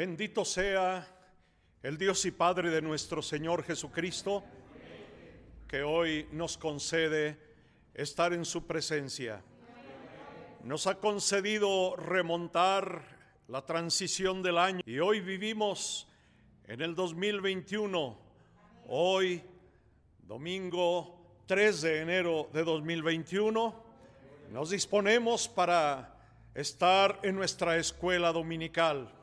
Bendito sea el Dios y Padre de nuestro Señor Jesucristo, que hoy nos concede estar en su presencia. Nos ha concedido remontar la transición del año y hoy vivimos en el 2021, hoy domingo 3 de enero de 2021, nos disponemos para estar en nuestra escuela dominical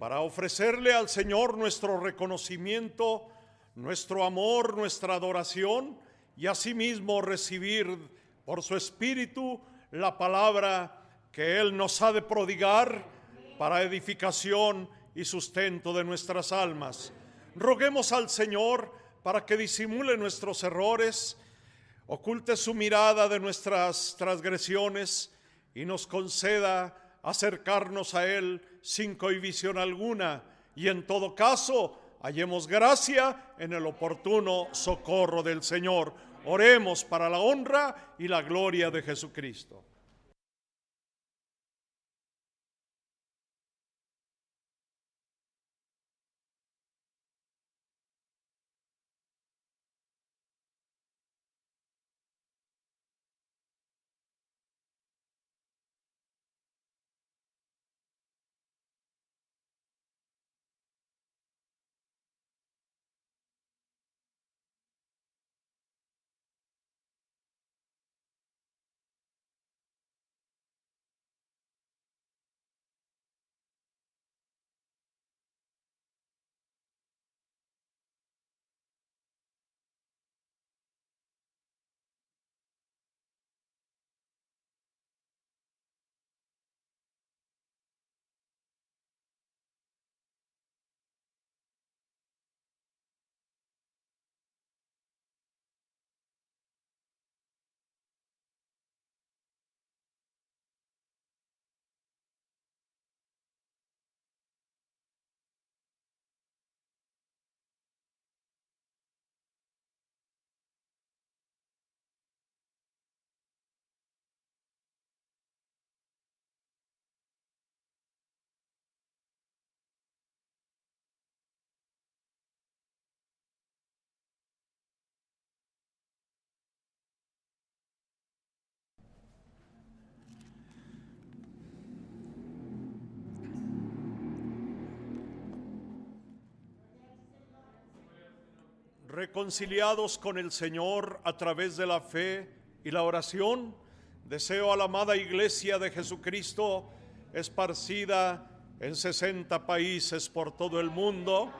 para ofrecerle al Señor nuestro reconocimiento, nuestro amor, nuestra adoración y asimismo recibir por su Espíritu la palabra que Él nos ha de prodigar para edificación y sustento de nuestras almas. Roguemos al Señor para que disimule nuestros errores, oculte su mirada de nuestras transgresiones y nos conceda acercarnos a Él sin cohibición alguna y en todo caso hallemos gracia en el oportuno socorro del Señor. Oremos para la honra y la gloria de Jesucristo. Reconciliados con el Señor a través de la fe y la oración, deseo a la amada Iglesia de Jesucristo esparcida en 60 países por todo el mundo,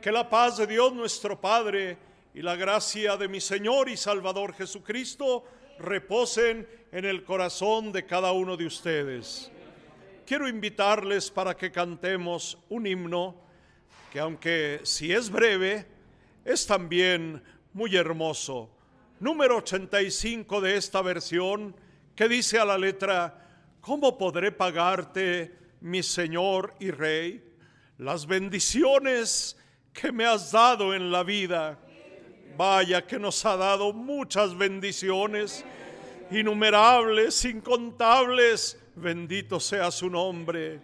que la paz de Dios nuestro Padre y la gracia de mi Señor y Salvador Jesucristo reposen en el corazón de cada uno de ustedes. Quiero invitarles para que cantemos un himno que aunque si es breve, es también muy hermoso. Número 85 de esta versión que dice a la letra, ¿cómo podré pagarte, mi Señor y Rey, las bendiciones que me has dado en la vida? Vaya que nos ha dado muchas bendiciones, innumerables, incontables, bendito sea su nombre.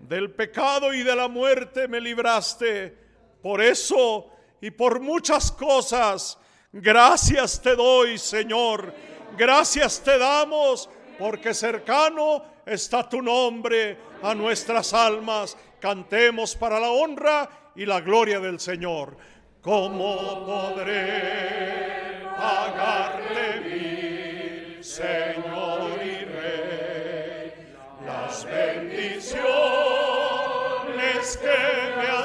Del pecado y de la muerte me libraste, por eso y por muchas cosas. Gracias te doy, Señor. Gracias te damos porque cercano está tu nombre a nuestras almas. Cantemos para la honra y la gloria del Señor. ¿Cómo podré pagarte Señor y Rey las bendiciones que me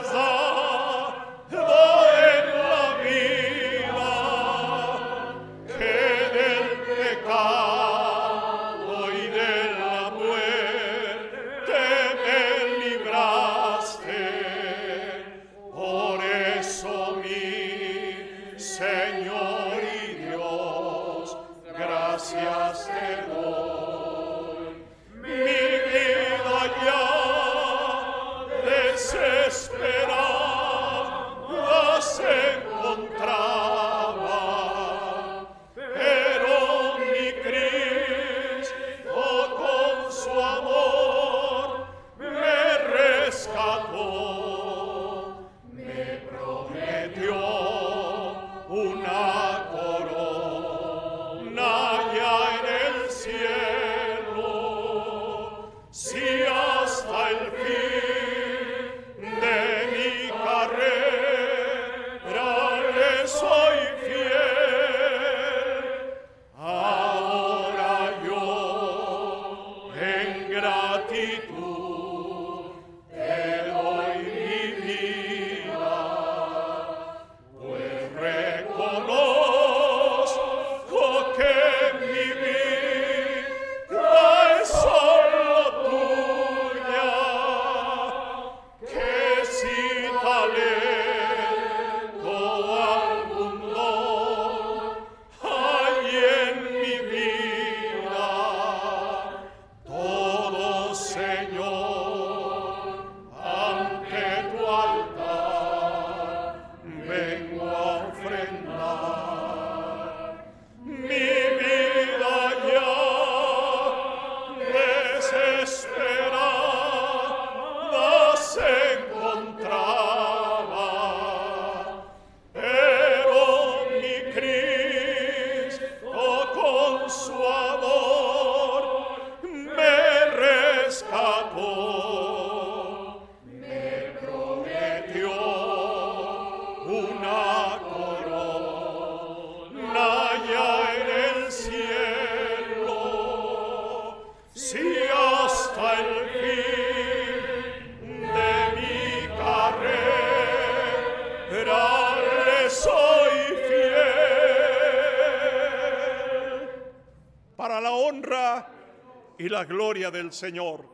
Señor.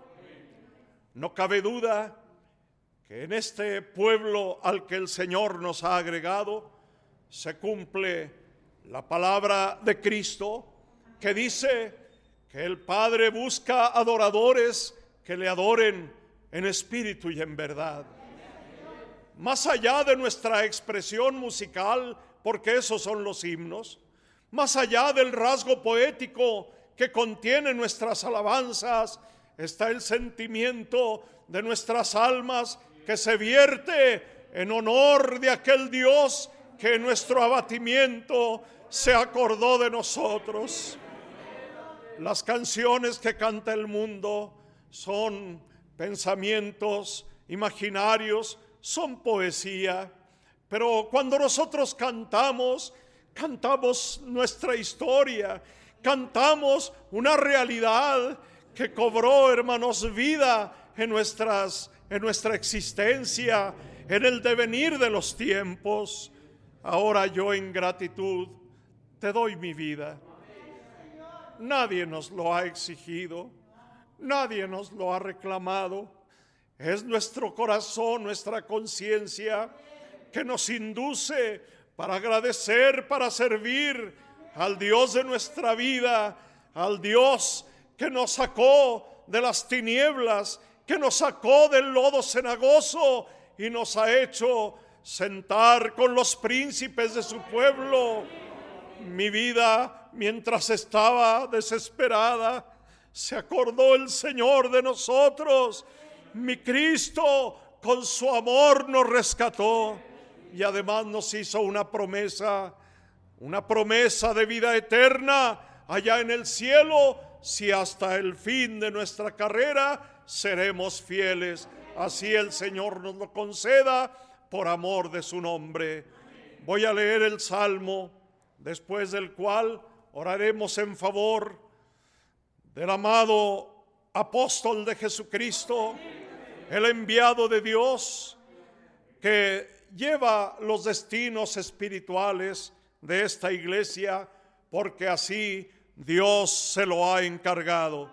No cabe duda que en este pueblo al que el Señor nos ha agregado se cumple la palabra de Cristo que dice que el Padre busca adoradores que le adoren en espíritu y en verdad. Más allá de nuestra expresión musical, porque esos son los himnos, más allá del rasgo poético que contiene nuestras alabanzas, está el sentimiento de nuestras almas que se vierte en honor de aquel Dios que en nuestro abatimiento se acordó de nosotros. Las canciones que canta el mundo son pensamientos imaginarios, son poesía, pero cuando nosotros cantamos, cantamos nuestra historia, cantamos una realidad que cobró, hermanos, vida en, nuestras, en nuestra existencia, en el devenir de los tiempos. Ahora yo en gratitud te doy mi vida. Nadie nos lo ha exigido, nadie nos lo ha reclamado. Es nuestro corazón, nuestra conciencia que nos induce para agradecer, para servir al Dios de nuestra vida, al Dios que nos sacó de las tinieblas, que nos sacó del lodo cenagoso y nos ha hecho sentar con los príncipes de su pueblo. Mi vida, mientras estaba desesperada, se acordó el Señor de nosotros. Mi Cristo con su amor nos rescató y además nos hizo una promesa, una promesa de vida eterna allá en el cielo, si hasta el fin de nuestra carrera seremos fieles. Así el Señor nos lo conceda por amor de su nombre. Voy a leer el Salmo, después del cual oraremos en favor del amado apóstol de Jesucristo, el enviado de Dios, que lleva los destinos espirituales de esta iglesia porque así Dios se lo ha encargado.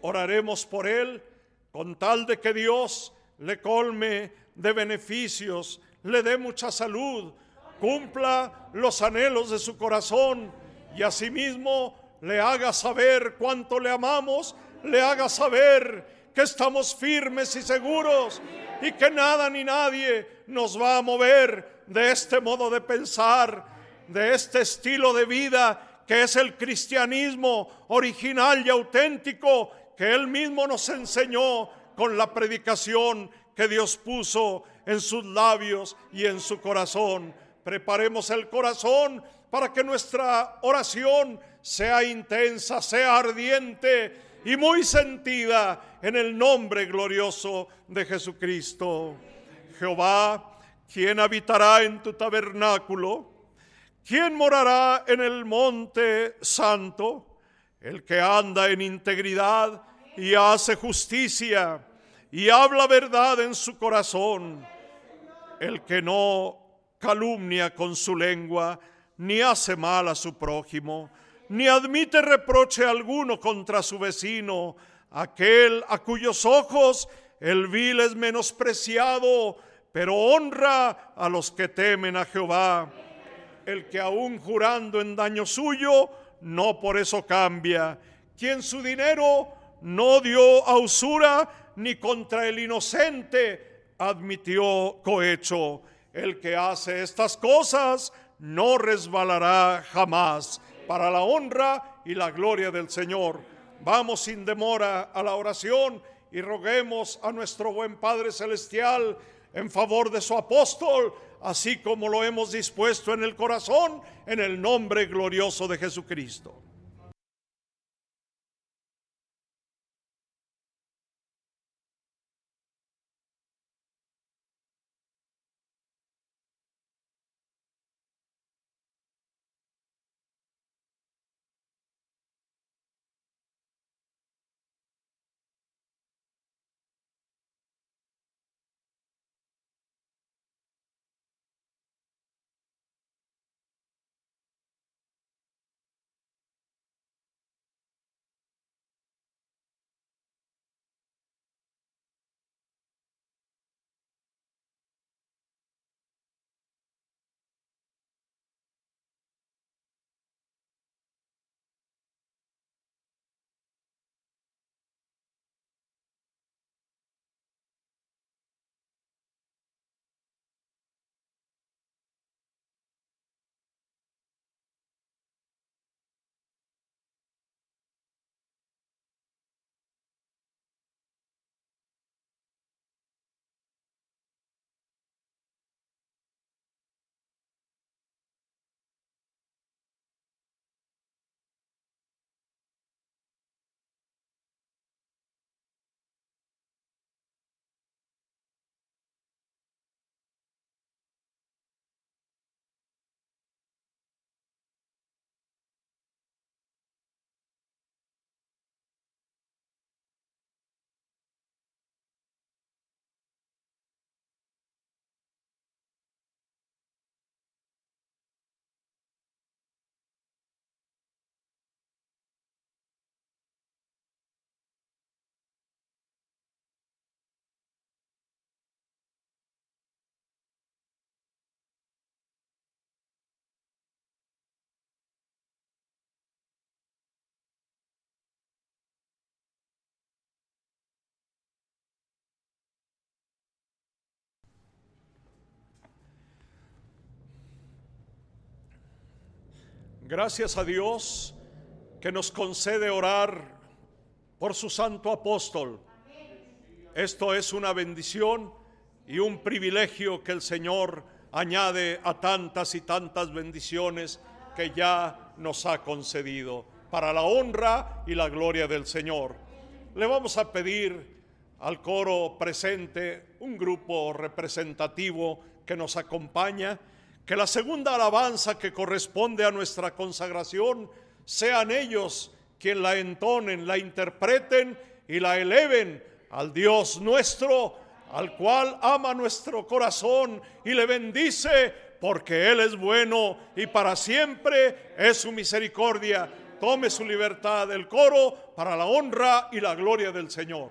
Oraremos por él con tal de que Dios le colme de beneficios, le dé mucha salud, cumpla los anhelos de su corazón y asimismo le haga saber cuánto le amamos, le haga saber que estamos firmes y seguros y que nada ni nadie nos va a mover de este modo de pensar, de este estilo de vida que es el cristianismo original y auténtico que Él mismo nos enseñó con la predicación que Dios puso en sus labios y en su corazón. Preparemos el corazón para que nuestra oración sea intensa, sea ardiente y muy sentida en el nombre glorioso de Jesucristo. Jehová, ¿quién habitará en tu tabernáculo? ¿Quién morará en el monte santo? El que anda en integridad y hace justicia y habla verdad en su corazón. El que no calumnia con su lengua, ni hace mal a su prójimo ni admite reproche alguno contra su vecino, aquel a cuyos ojos el vil es menospreciado, pero honra a los que temen a Jehová. El que aún jurando en daño suyo, no por eso cambia. Quien su dinero no dio a usura, ni contra el inocente admitió cohecho. El que hace estas cosas no resbalará jamás para la honra y la gloria del Señor. Vamos sin demora a la oración y roguemos a nuestro buen Padre Celestial en favor de su apóstol, así como lo hemos dispuesto en el corazón, en el nombre glorioso de Jesucristo. Gracias a Dios que nos concede orar por su santo apóstol. Esto es una bendición y un privilegio que el Señor añade a tantas y tantas bendiciones que ya nos ha concedido para la honra y la gloria del Señor. Le vamos a pedir al coro presente, un grupo representativo que nos acompaña, que la segunda alabanza que corresponde a nuestra consagración sean ellos quien la entonen, la interpreten y la eleven al Dios nuestro, al cual ama nuestro corazón y le bendice porque Él es bueno y para siempre es su misericordia. Tome su libertad el coro para la honra y la gloria del Señor.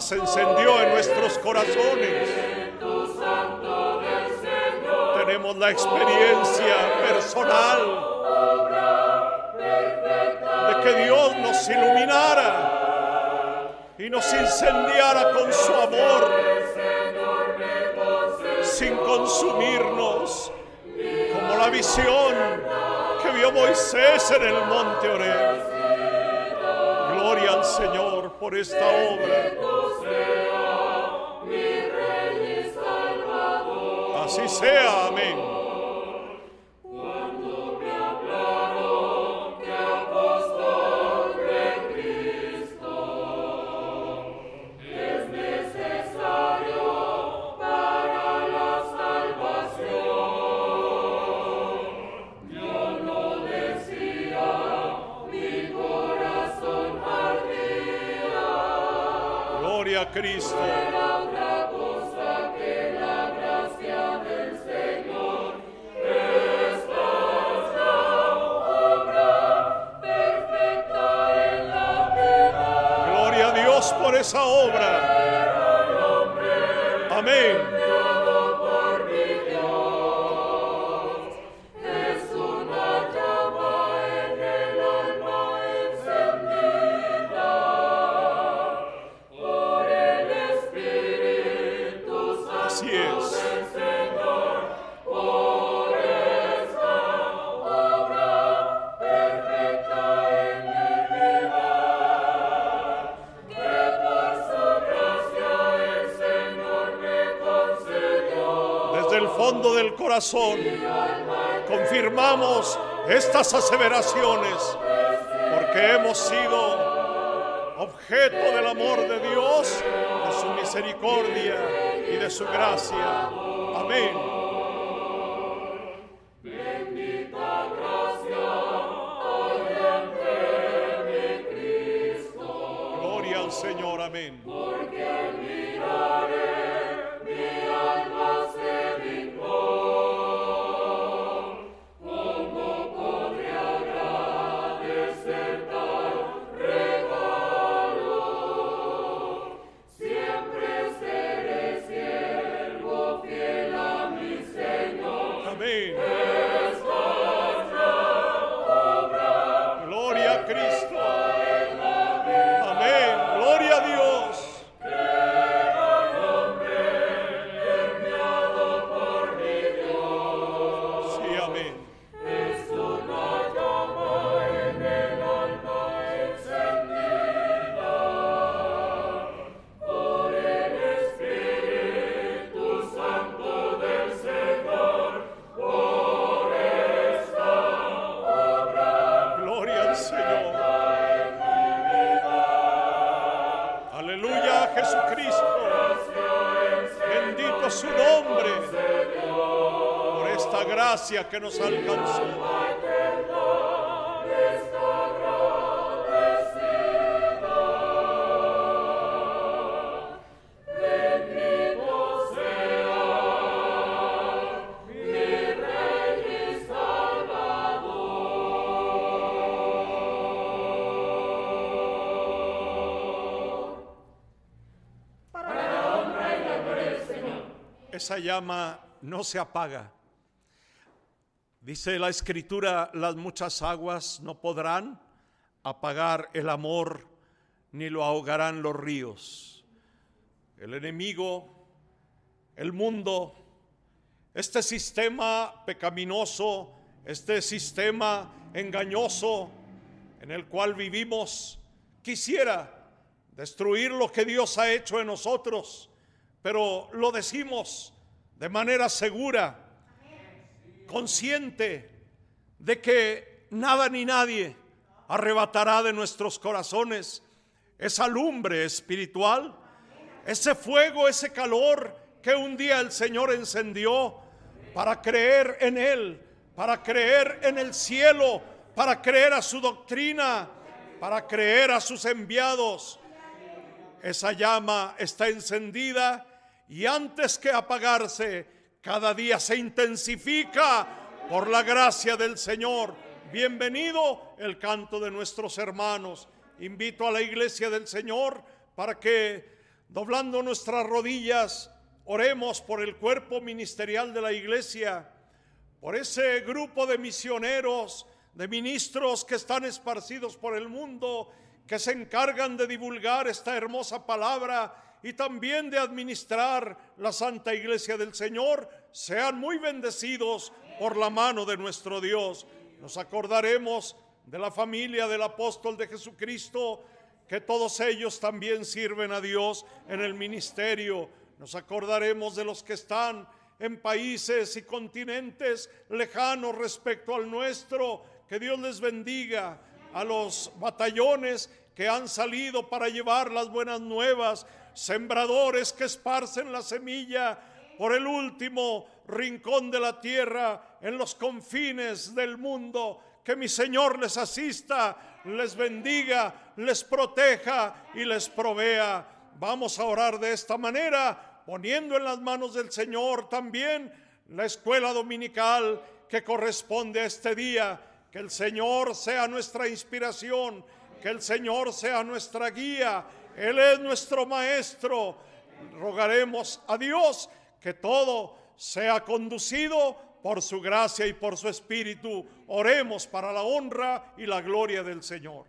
se encendió en nuestros corazones. Tenemos la experiencia personal de que Dios nos iluminara y nos incendiara con su amor sin consumirnos, como la visión que vio Moisés en el monte Oreb. Gloria al Señor por esta obra. Así sea, amén. Gloria confirmamos estas aseveraciones porque hemos sido objeto del amor de Dios, de su misericordia y de su gracia. Amén. Gracia que nos alcanzó. esa llama no se apaga. Dice la escritura, las muchas aguas no podrán apagar el amor, ni lo ahogarán los ríos. El enemigo, el mundo, este sistema pecaminoso, este sistema engañoso en el cual vivimos, quisiera destruir lo que Dios ha hecho en nosotros, pero lo decimos de manera segura, consciente de que nada ni nadie arrebatará de nuestros corazones esa lumbre espiritual, ese fuego, ese calor que un día el Señor encendió para creer en Él, para creer en el cielo, para creer a su doctrina, para creer a sus enviados. Esa llama está encendida y antes que apagarse, cada día se intensifica por la gracia del Señor. Bienvenido el canto de nuestros hermanos. Invito a la iglesia del Señor para que, doblando nuestras rodillas, oremos por el cuerpo ministerial de la iglesia, por ese grupo de misioneros, de ministros que están esparcidos por el mundo, que se encargan de divulgar esta hermosa palabra y también de administrar la Santa Iglesia del Señor, sean muy bendecidos por la mano de nuestro Dios. Nos acordaremos de la familia del apóstol de Jesucristo, que todos ellos también sirven a Dios en el ministerio. Nos acordaremos de los que están en países y continentes lejanos respecto al nuestro. Que Dios les bendiga a los batallones que han salido para llevar las buenas nuevas sembradores que esparcen la semilla por el último rincón de la tierra, en los confines del mundo. Que mi Señor les asista, les bendiga, les proteja y les provea. Vamos a orar de esta manera, poniendo en las manos del Señor también la escuela dominical que corresponde a este día. Que el Señor sea nuestra inspiración, que el Señor sea nuestra guía él es nuestro Maestro. Rogaremos a Dios que todo sea conducido por su gracia y por su espíritu. Oremos para la honra y la gloria del Señor.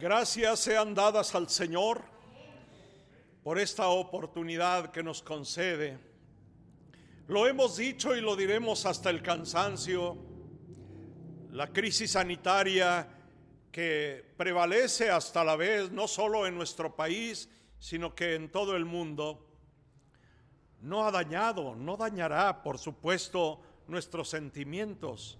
Gracias sean dadas al Señor por esta oportunidad que nos concede. Lo hemos dicho y lo diremos hasta el cansancio. La crisis sanitaria que prevalece hasta la vez, no solo en nuestro país, sino que en todo el mundo, no ha dañado, no dañará, por supuesto, nuestros sentimientos.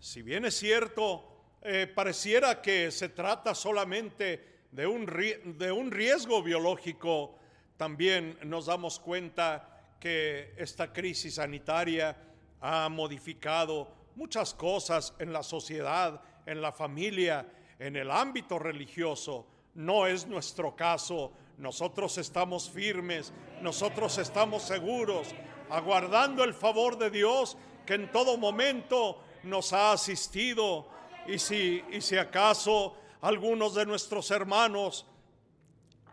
Si bien es cierto, eh, pareciera que se trata solamente de un, de un riesgo biológico, también nos damos cuenta que esta crisis sanitaria ha modificado muchas cosas en la sociedad, en la familia, en el ámbito religioso. No es nuestro caso. Nosotros estamos firmes, nosotros estamos seguros, aguardando el favor de Dios que en todo momento nos ha asistido. Y si, y si acaso algunos de nuestros hermanos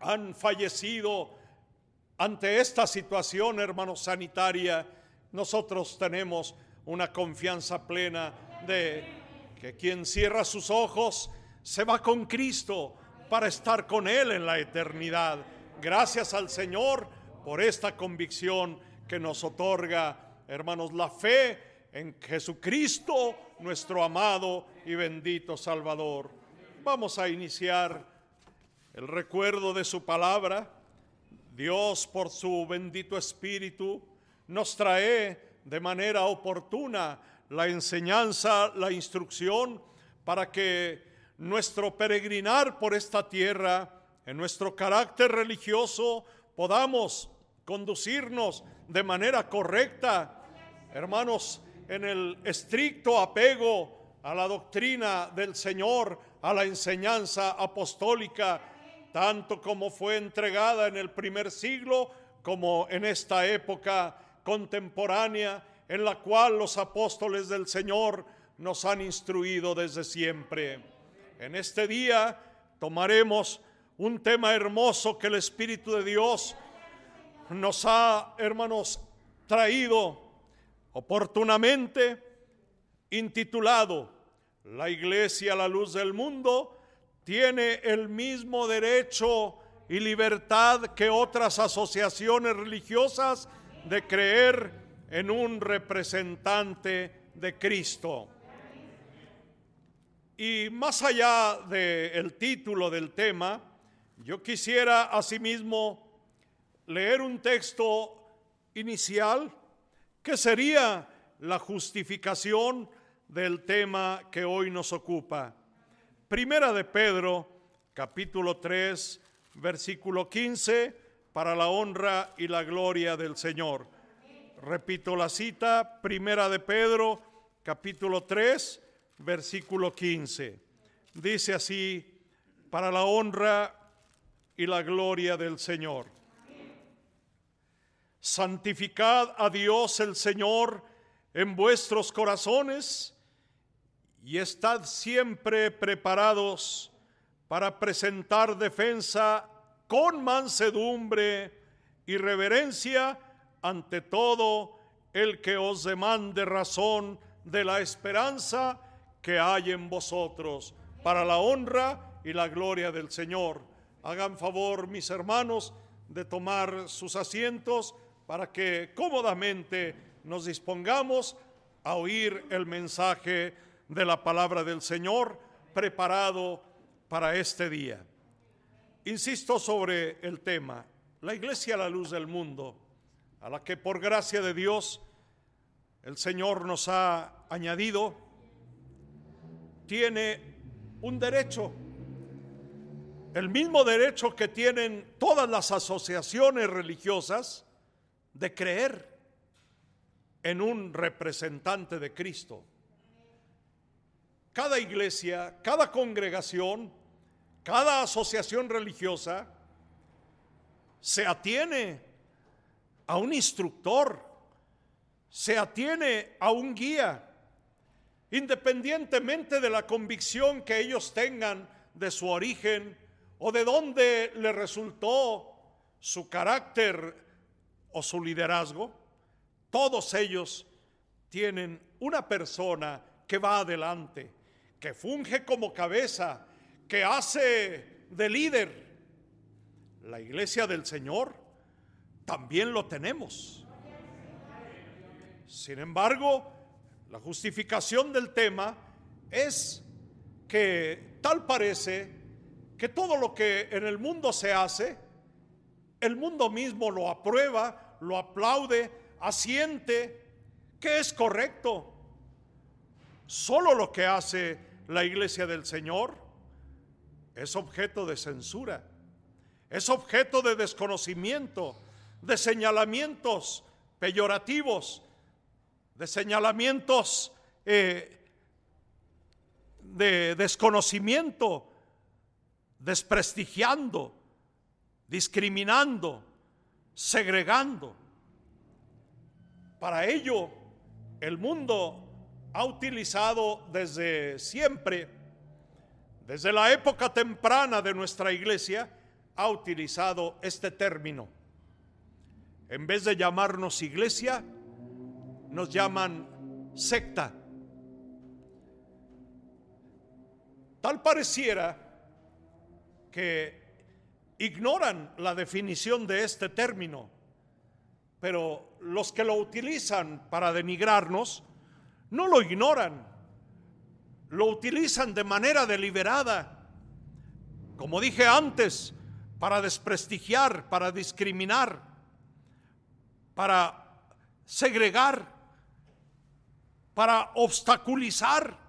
han fallecido ante esta situación, hermanos, sanitaria, nosotros tenemos una confianza plena de que quien cierra sus ojos se va con Cristo para estar con Él en la eternidad. Gracias al Señor por esta convicción que nos otorga, hermanos, la fe en Jesucristo, nuestro amado y bendito Salvador. Vamos a iniciar el recuerdo de su palabra. Dios, por su bendito Espíritu, nos trae de manera oportuna la enseñanza, la instrucción, para que nuestro peregrinar por esta tierra, en nuestro carácter religioso, podamos conducirnos de manera correcta, hermanos, en el estricto apego a la doctrina del Señor, a la enseñanza apostólica, tanto como fue entregada en el primer siglo como en esta época contemporánea en la cual los apóstoles del Señor nos han instruido desde siempre. En este día tomaremos un tema hermoso que el Espíritu de Dios nos ha, hermanos, traído oportunamente, intitulado La Iglesia, la luz del mundo, tiene el mismo derecho y libertad que otras asociaciones religiosas de creer en un representante de Cristo. Y más allá del título del tema, yo quisiera asimismo leer un texto inicial que sería la justificación del tema que hoy nos ocupa. Primera de Pedro, capítulo 3, versículo 15, para la honra y la gloria del Señor. Repito la cita, Primera de Pedro, capítulo 3, versículo 15. Dice así, para la honra y la gloria del Señor. Santificad a Dios el Señor en vuestros corazones y estad siempre preparados para presentar defensa con mansedumbre y reverencia ante todo el que os demande razón de la esperanza que hay en vosotros, para la honra y la gloria del Señor. Hagan favor, mis hermanos, de tomar sus asientos para que cómodamente nos dispongamos a oír el mensaje de la palabra del Señor preparado para este día. Insisto sobre el tema, la iglesia a la luz del mundo, a la que por gracia de Dios el Señor nos ha añadido tiene un derecho, el mismo derecho que tienen todas las asociaciones religiosas de creer en un representante de Cristo. Cada iglesia, cada congregación, cada asociación religiosa se atiene a un instructor, se atiene a un guía independientemente de la convicción que ellos tengan de su origen o de dónde le resultó su carácter o su liderazgo, todos ellos tienen una persona que va adelante, que funge como cabeza, que hace de líder. La iglesia del Señor también lo tenemos. Sin embargo, la justificación del tema es que tal parece que todo lo que en el mundo se hace, el mundo mismo lo aprueba, lo aplaude, asiente, que es correcto. Solo lo que hace la iglesia del Señor es objeto de censura, es objeto de desconocimiento, de señalamientos peyorativos, de señalamientos eh, de desconocimiento, desprestigiando, discriminando, segregando. Para ello, el mundo ha utilizado desde siempre, desde la época temprana de nuestra iglesia, ha utilizado este término. En vez de llamarnos iglesia, nos llaman secta. Tal pareciera que ignoran la definición de este término, pero los que lo utilizan para denigrarnos no lo ignoran, lo utilizan de manera deliberada, como dije antes, para desprestigiar, para discriminar, para segregar, para obstaculizar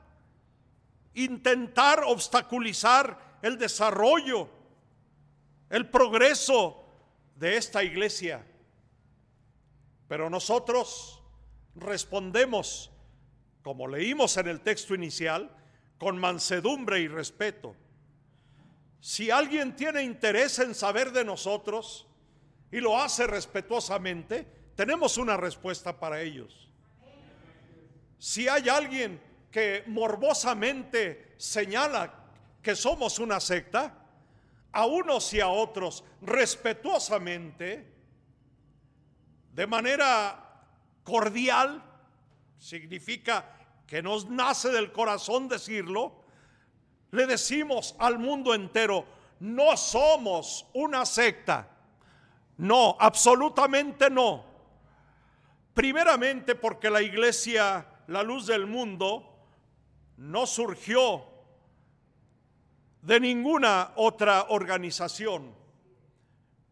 intentar obstaculizar el desarrollo, el progreso de esta iglesia. Pero nosotros respondemos, como leímos en el texto inicial, con mansedumbre y respeto. Si alguien tiene interés en saber de nosotros y lo hace respetuosamente, tenemos una respuesta para ellos. Si hay alguien que morbosamente señala que somos una secta, a unos y a otros respetuosamente, de manera cordial, significa que nos nace del corazón decirlo, le decimos al mundo entero, no somos una secta. No, absolutamente no. Primeramente porque la iglesia, la luz del mundo, no surgió de ninguna otra organización.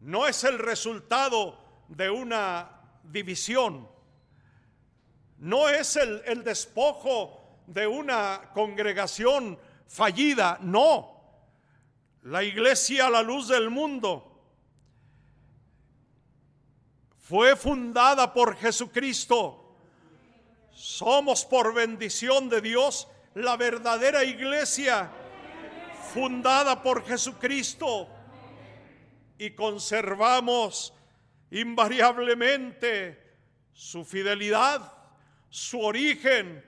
No es el resultado de una división. No es el, despojo de una congregación fallida. No. La iglesia, la luz del mundo, fue fundada por Jesucristo. Somos por bendición de Dios la verdadera iglesia fundada por Jesucristo y conservamos invariablemente su fidelidad, su origen,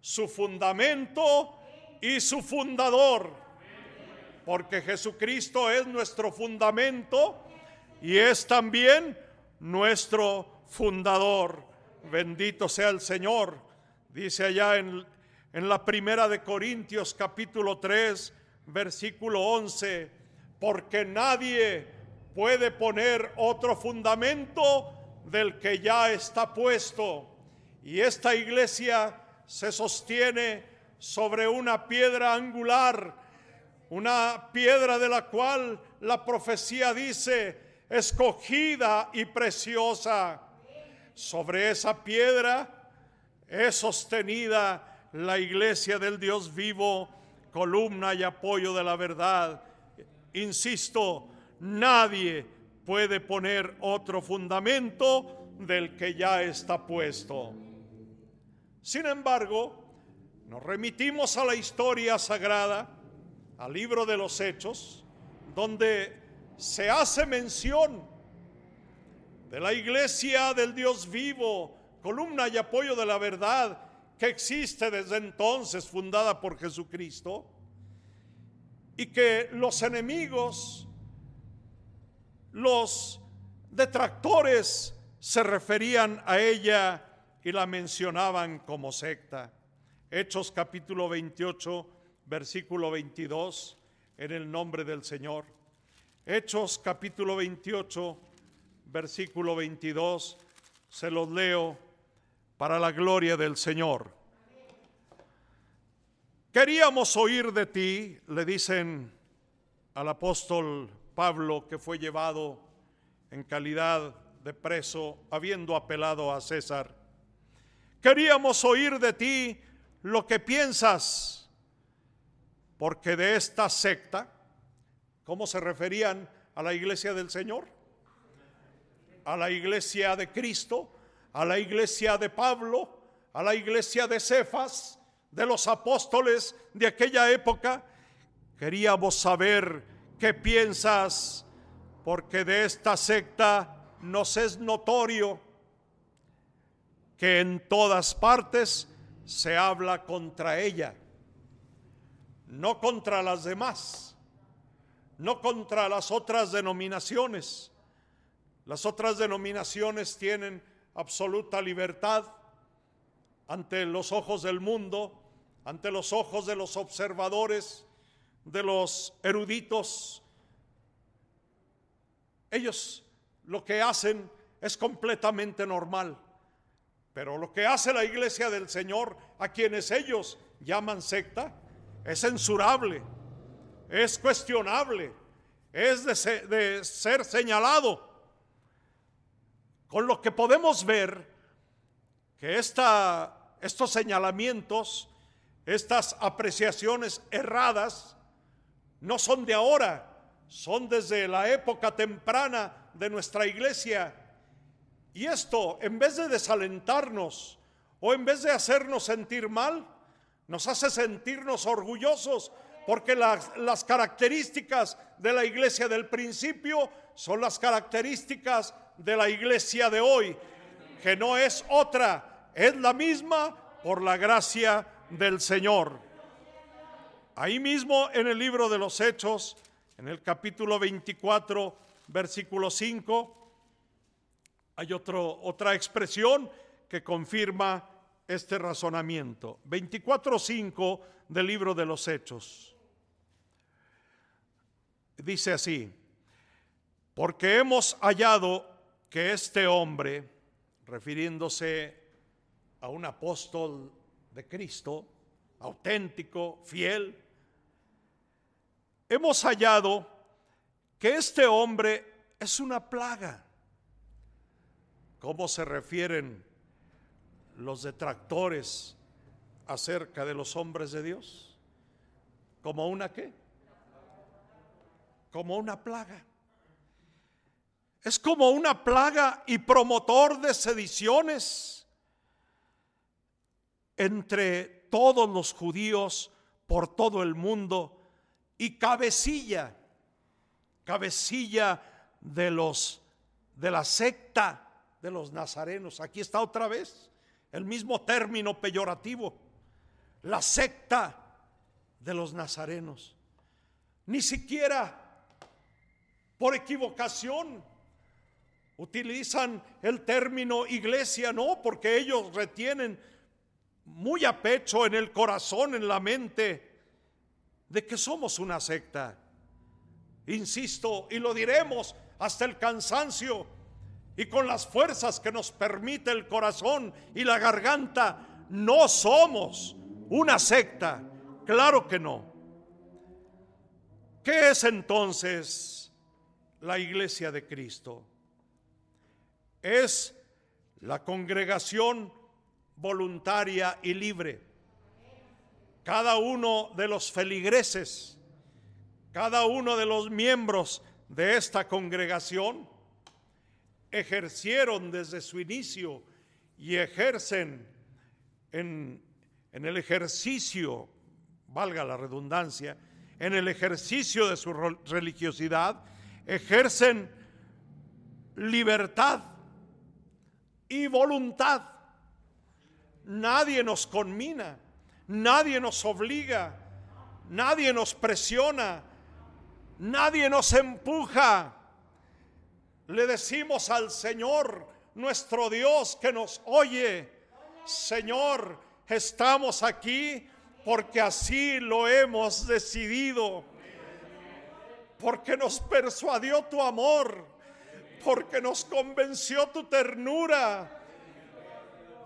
su fundamento y su fundador. Porque Jesucristo es nuestro fundamento y es también nuestro fundador. Bendito sea el Señor. Dice allá en en la primera de Corintios capítulo 3, versículo 11, porque nadie puede poner otro fundamento del que ya está puesto. Y esta iglesia se sostiene sobre una piedra angular, una piedra de la cual la profecía dice, escogida y preciosa. Sobre esa piedra es sostenida la iglesia del Dios vivo, columna y apoyo de la verdad. Insisto, nadie puede poner otro fundamento del que ya está puesto. Sin embargo, nos remitimos a la historia sagrada, al libro de los Hechos, donde se hace mención de la iglesia del Dios vivo, columna y apoyo de la verdad, que existe desde entonces, fundada por Jesucristo, y que los enemigos, los detractores se referían a ella y la mencionaban como secta. Hechos capítulo 28, versículo 22. en el nombre del Señor. Hechos capítulo 28, versículo 22, se los leo para la gloria del Señor. Queríamos oír de ti, le dicen al apóstol Pablo que fue llevado en calidad de preso, habiendo apelado a César. Queríamos oír de ti lo que piensas, porque de esta secta, ¿cómo se referían a la iglesia del Señor? A la iglesia de Cristo, a la iglesia de Pablo, a la iglesia de Cefas, de los apóstoles de aquella época. Queríamos saber qué piensas, porque de esta secta nos es notorio que en todas partes se habla contra ella, no contra las demás, no contra las otras denominaciones. Las otras denominaciones tienen absoluta libertad ante los ojos del mundo, ante los ojos de los observadores, de los eruditos. Ellos lo que hacen es completamente normal. Pero lo que hace la iglesia del Señor, a quienes ellos llaman secta, es censurable, es cuestionable, es de ser, señalado. Con lo que podemos ver que estos señalamientos, estas apreciaciones erradas, no son de ahora, son desde la época temprana de nuestra iglesia. Y esto, en vez de desalentarnos o en vez de hacernos sentir mal, nos hace sentirnos orgullosos porque las, las, características de la iglesia del principio son las características de la iglesia de hoy, que no es otra, es la misma por la gracia del Señor. Ahí mismo en el libro de los Hechos, en el capítulo 24, versículo 5, hay otro, otra expresión que confirma este razonamiento. 24.5 del libro de los Hechos. Dice así, porque hemos hallado que este hombre, refiriéndose a un apóstol de Cristo, auténtico, fiel, hemos hallado que este hombre es una plaga ¿Cómo se refieren los detractores acerca de los hombres de Dios? ¿Como una qué? Como una plaga. Es como una plaga y promotor de sediciones entre todos los judíos por todo el mundo y cabecilla, cabecilla de los de la secta de los nazarenos. Aquí está otra vez el mismo término peyorativo, la secta de los nazarenos. Ni siquiera por equivocación utilizan el término iglesia, no, porque ellos retienen muy a pecho en el corazón, en la mente, de que somos una secta. Insisto, y lo diremos hasta el cansancio, y con las fuerzas que nos permite el corazón y la garganta, no somos una secta. Claro que no. ¿Qué es entonces la iglesia de Cristo? Es la congregación voluntaria y libre. Cada uno de los feligreses, cada uno de los miembros de esta congregación, ejercieron desde su inicio y ejercen en, el ejercicio, valga la redundancia, en el ejercicio de su religiosidad, ejercen libertad y voluntad. Nadie nos conmina, nadie nos obliga, nadie nos presiona, nadie nos empuja le decimos al Señor, nuestro Dios que nos oye, Señor, estamos aquí porque así lo hemos decidido. porque nos persuadió tu amor, porque nos convenció tu ternura,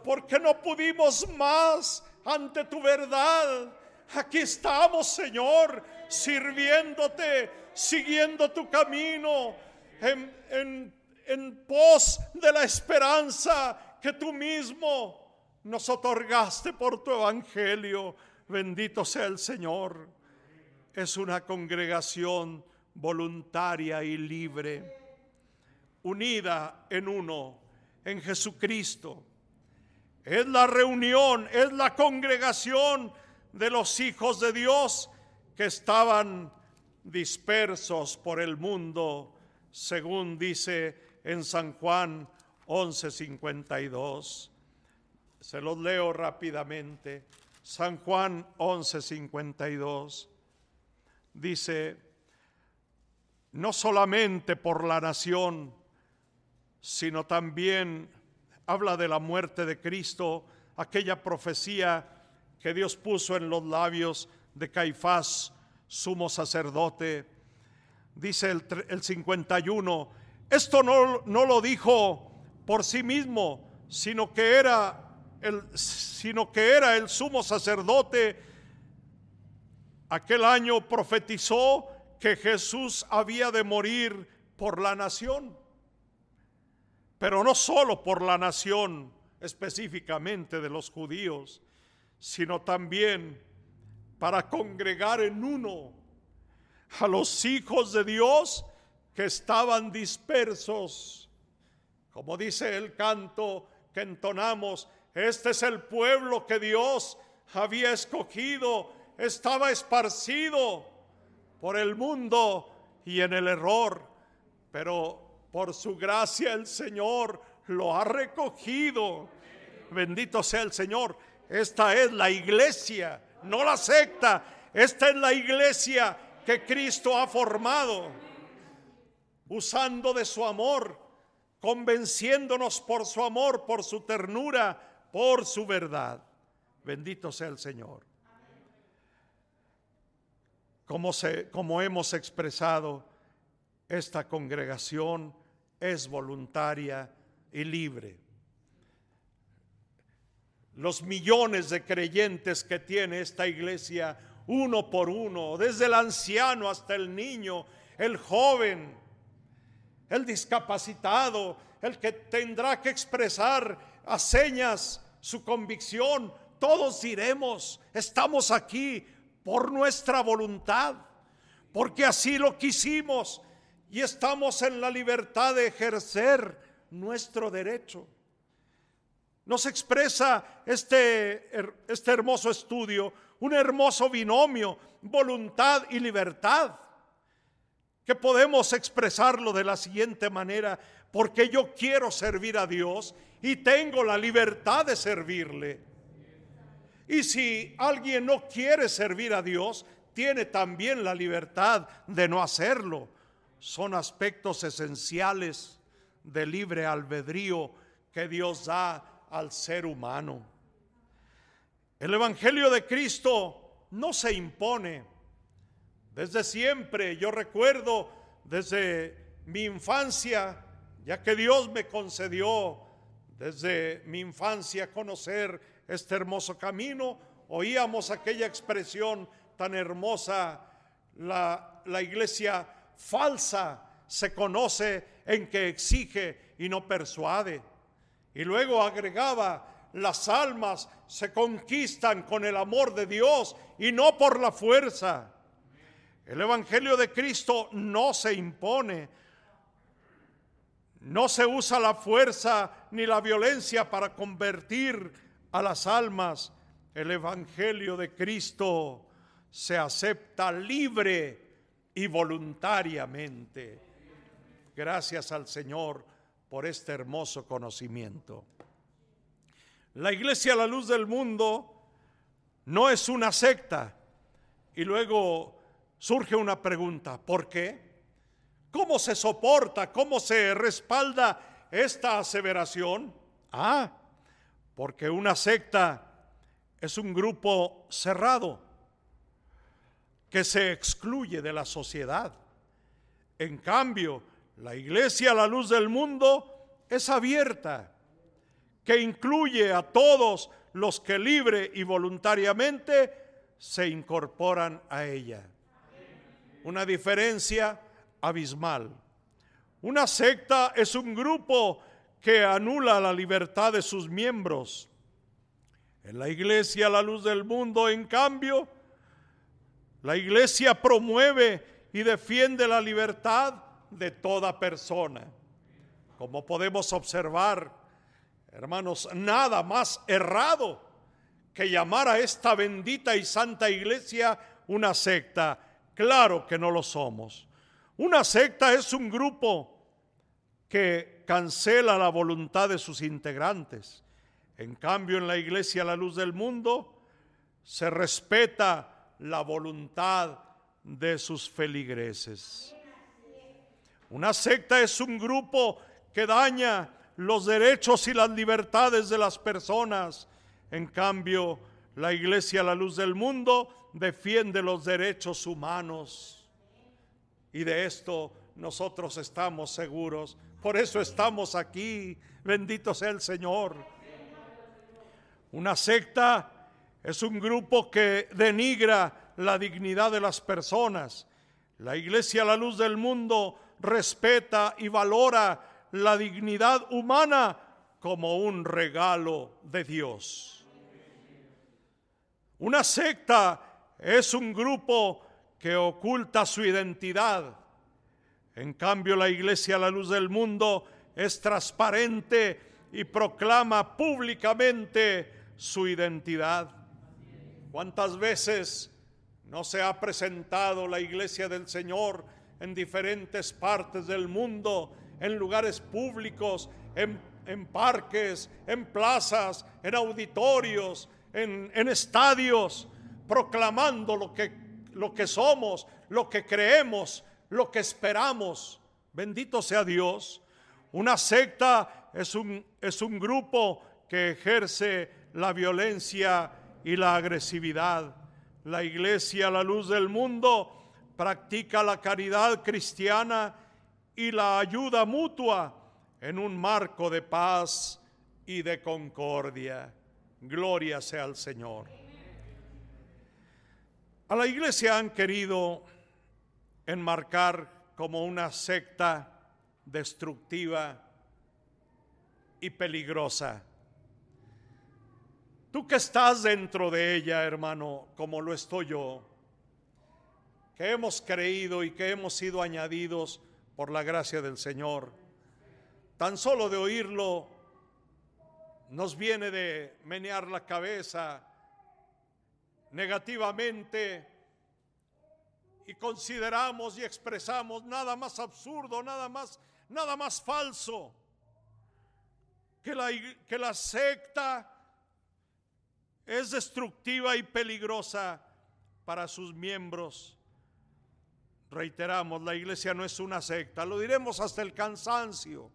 porque no pudimos más ante tu verdad. Aquí estamos, Señor, sirviéndote, siguiendo tu camino, en, pos de la esperanza que tú mismo nos otorgaste por tu evangelio. Bendito sea el Señor. Es una congregación voluntaria y libre, unida en uno, en Jesucristo. Es la reunión, es la congregación de los hijos de Dios que estaban dispersos por el mundo, según dice en San Juan 11:52. Se los leo rápidamente. San Juan 11:52 dice, no solamente por la nación, sino también habla de la muerte de Cristo, aquella profecía que Dios puso en los labios de Caifás, sumo sacerdote. Dice el, el 51, esto no, no, lo dijo por sí mismo, sino que era el, sino que era el sumo sacerdote. Aquel año profetizó que Jesús había de morir por la nación, pero no solo por la nación específicamente de los judíos, sino también para congregar en uno a los hijos de Dios que estaban dispersos. Como dice el canto que entonamos, este es el pueblo que Dios había escogido, estaba esparcido por el mundo y en el error, pero por su gracia el Señor lo ha recogido. Bendito sea el Señor. Esta es la iglesia, no la secta. Esta es la iglesia que Cristo ha formado, usando de su amor, convenciéndonos por su amor, por su ternura, por su verdad. Bendito sea el Señor. Como, se, como hemos expresado, esta congregación es voluntaria y libre. Los millones de creyentes que tiene esta iglesia, uno por uno, desde el anciano hasta el niño, el joven, el discapacitado, el que tendrá que expresar a señas su convicción, todos diremos, estamos aquí por nuestra voluntad, porque así lo quisimos y estamos en la libertad de ejercer nuestro derecho. Nos expresa este, este hermoso estudio, un hermoso binomio, voluntad y libertad, que podemos expresarlo de la siguiente manera, porque yo quiero servir a Dios y tengo la libertad de servirle. Y si alguien no quiere servir a Dios, tiene también la libertad de no hacerlo. Son aspectos esenciales del libre albedrío que Dios da al ser humano. El Evangelio de Cristo no se impone. Desde siempre, yo recuerdo desde mi infancia, ya que Dios me concedió desde mi infancia conocer este hermoso camino, oíamos aquella expresión tan hermosa, la, la iglesia falsa se conoce en que exige y no persuade. Y luego agregaba, las almas se conquistan con el amor de Dios y no por la fuerza. El Evangelio de Cristo no se impone, no se usa la fuerza ni la violencia para convertir a las almas. El Evangelio de Cristo se acepta libre y voluntariamente. Gracias al Señor por este hermoso conocimiento. La iglesia a la luz del mundo no es una secta. Y luego surge una pregunta, ¿por qué? ¿Cómo se soporta, cómo se respalda esta aseveración? Ah, porque una secta es un grupo cerrado que se excluye de la sociedad. En cambio, la iglesia la luz del mundo es abierta, que incluye a todos los que libre y voluntariamente se incorporan a ella. Una diferencia abismal. Una secta es un grupo que anula la libertad de sus miembros. En la iglesia la luz del mundo, en cambio, la iglesia promueve y defiende la libertad de toda persona. Como podemos observar, hermanos, nada más errado que llamar a esta bendita y santa iglesia una secta. Claro que no lo somos. Una secta es un grupo que cancela la voluntad de sus integrantes. En cambio, en la iglesia La Luz del Mundo se respeta la voluntad de sus feligreses. Una secta es un grupo que daña los derechos y las libertades de las personas. En cambio, la iglesia La Luz del Mundo defiende los derechos humanos. Y de esto nosotros estamos seguros. Por eso estamos aquí. Bendito sea el Señor. Una secta es un grupo que denigra la dignidad de las personas. La iglesia la luz del mundo respeta y valora la dignidad humana como un regalo de Dios. Una secta es un grupo que oculta su identidad en cambio, la iglesia la luz del mundo es transparente y proclama públicamente su identidad. ¿Cuántas veces no se ha presentado la iglesia del Señor en diferentes partes del mundo, en lugares públicos, en, parques, en plazas, en auditorios, en, en estadios, proclamando lo que, lo que somos, lo que creemos, lo que esperamos. Bendito sea Dios. Una secta es un, es un grupo que ejerce la violencia y la agresividad. La iglesia, la luz del mundo, practica la caridad cristiana y la ayuda mutua en un marco de paz y de concordia. Gloria sea al Señor. A la iglesia han querido enmarcar como una secta destructiva y peligrosa. Tú que estás dentro de ella, hermano, como lo estoy yo, que hemos creído y que hemos sido añadidos por la gracia del Señor, tan solo de oírlo nos viene de menear la cabeza negativamente y consideramos y expresamos nada más absurdo, nada más, nada más falso que la, que la secta es destructiva y peligrosa para sus miembros. Reiteramos, la iglesia no es una secta, lo diremos hasta el cansancio.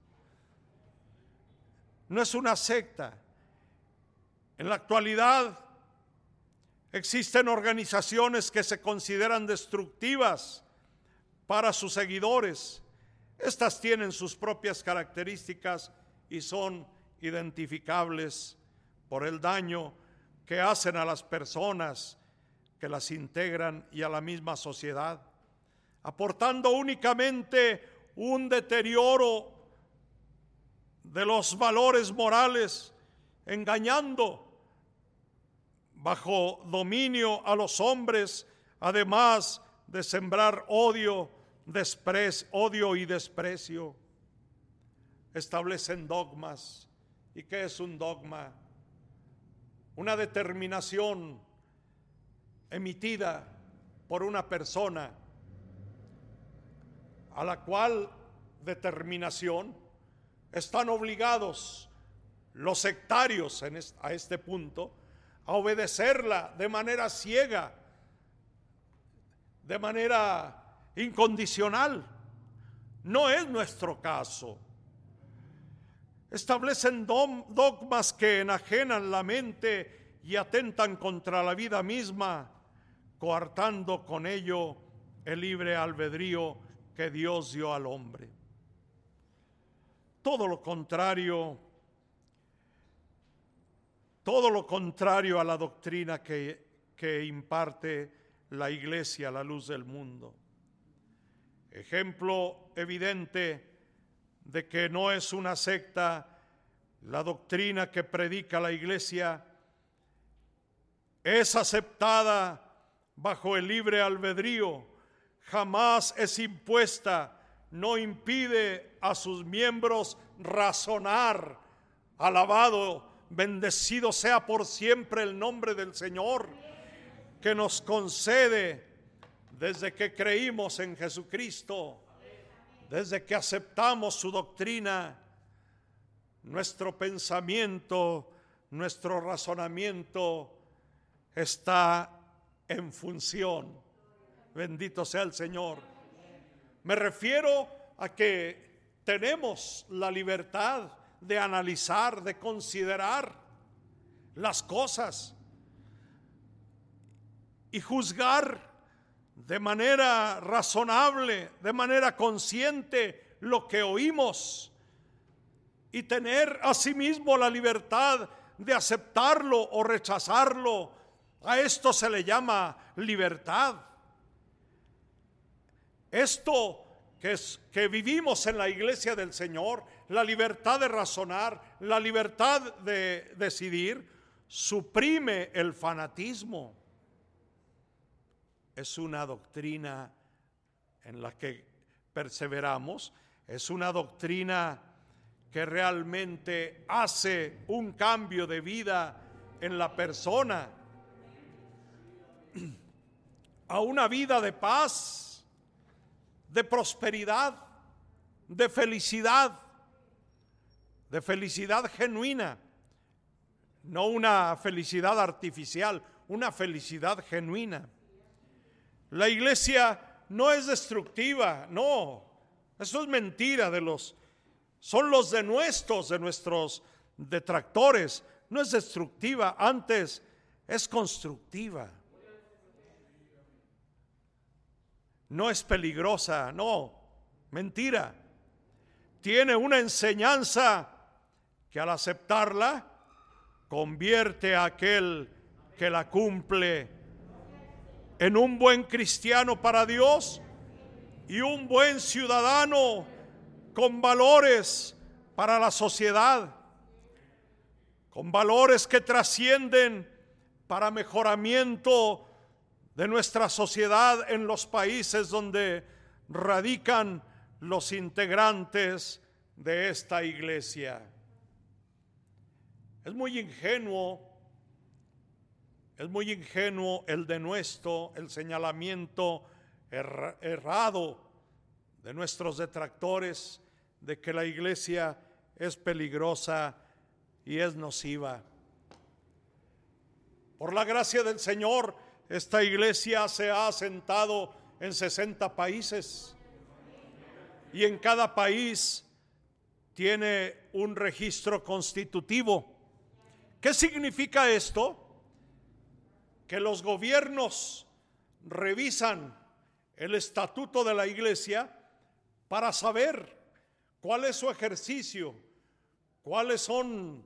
No es una secta. En la actualidad Existen organizaciones que se consideran destructivas para sus seguidores. Estas tienen sus propias características y son identificables por el daño que hacen a las personas que las integran y a la misma sociedad, aportando únicamente un deterioro de los valores morales, engañando bajo dominio a los hombres, además de sembrar odio, odio y desprecio. Establecen dogmas. ¿Y qué es un dogma? Una determinación emitida por una persona a la cual determinación están obligados los sectarios en a este punto a obedecerla de manera ciega, de manera incondicional. No es nuestro caso. Establecen dogmas que enajenan la mente y atentan contra la vida misma, coartando con ello el libre albedrío que Dios dio al hombre. Todo lo contrario, todo lo contrario a la doctrina que, que imparte la iglesia a la luz del mundo. Ejemplo evidente de que no es una secta la doctrina que predica la iglesia, es aceptada bajo el libre albedrío, jamás es impuesta, no impide a sus miembros razonar. Alabado, bendecido sea por siempre el nombre del Señor, que nos concede desde que creímos en Jesucristo, desde que aceptamos su doctrina, nuestro pensamiento, nuestro razonamiento está en función. Bendito sea el Señor. Me refiero a que tenemos la libertad de analizar, de considerar las cosas y juzgar de manera razonable, de manera consciente lo que oímos y tener asimismo la libertad de aceptarlo o rechazarlo. A esto se le llama libertad. Esto que, es, que vivimos en la iglesia del Señor, la libertad de razonar, la libertad de decidir, suprime el fanatismo es una doctrina en la que perseveramos, es una doctrina que realmente hace un cambio de vida en la persona, a una vida de paz, de prosperidad, de felicidad, de felicidad genuina, no una felicidad artificial, una felicidad genuina. La iglesia no es destructiva, no. Eso es mentira de los son los denuestos de nuestros detractores. No es destructiva, antes es constructiva. No es peligrosa, no, mentira. Tiene una enseñanza que al aceptarla convierte a aquel que la cumple en un buen cristiano para Dios y un buen ciudadano con valores para la sociedad, con valores que trascienden para mejoramiento de nuestra sociedad en los países donde radican los integrantes de esta iglesia. Es muy ingenuo es muy ingenuo el denuesto, el señalamiento errado de nuestros detractores de que la iglesia es peligrosa y es nociva. Por la gracia del Señor, esta iglesia se ha asentado en 60 países y en cada país tiene un registro constitutivo. ¿Qué significa esto? Que los gobiernos revisan el estatuto de la iglesia para saber cuál es su ejercicio, cuáles son,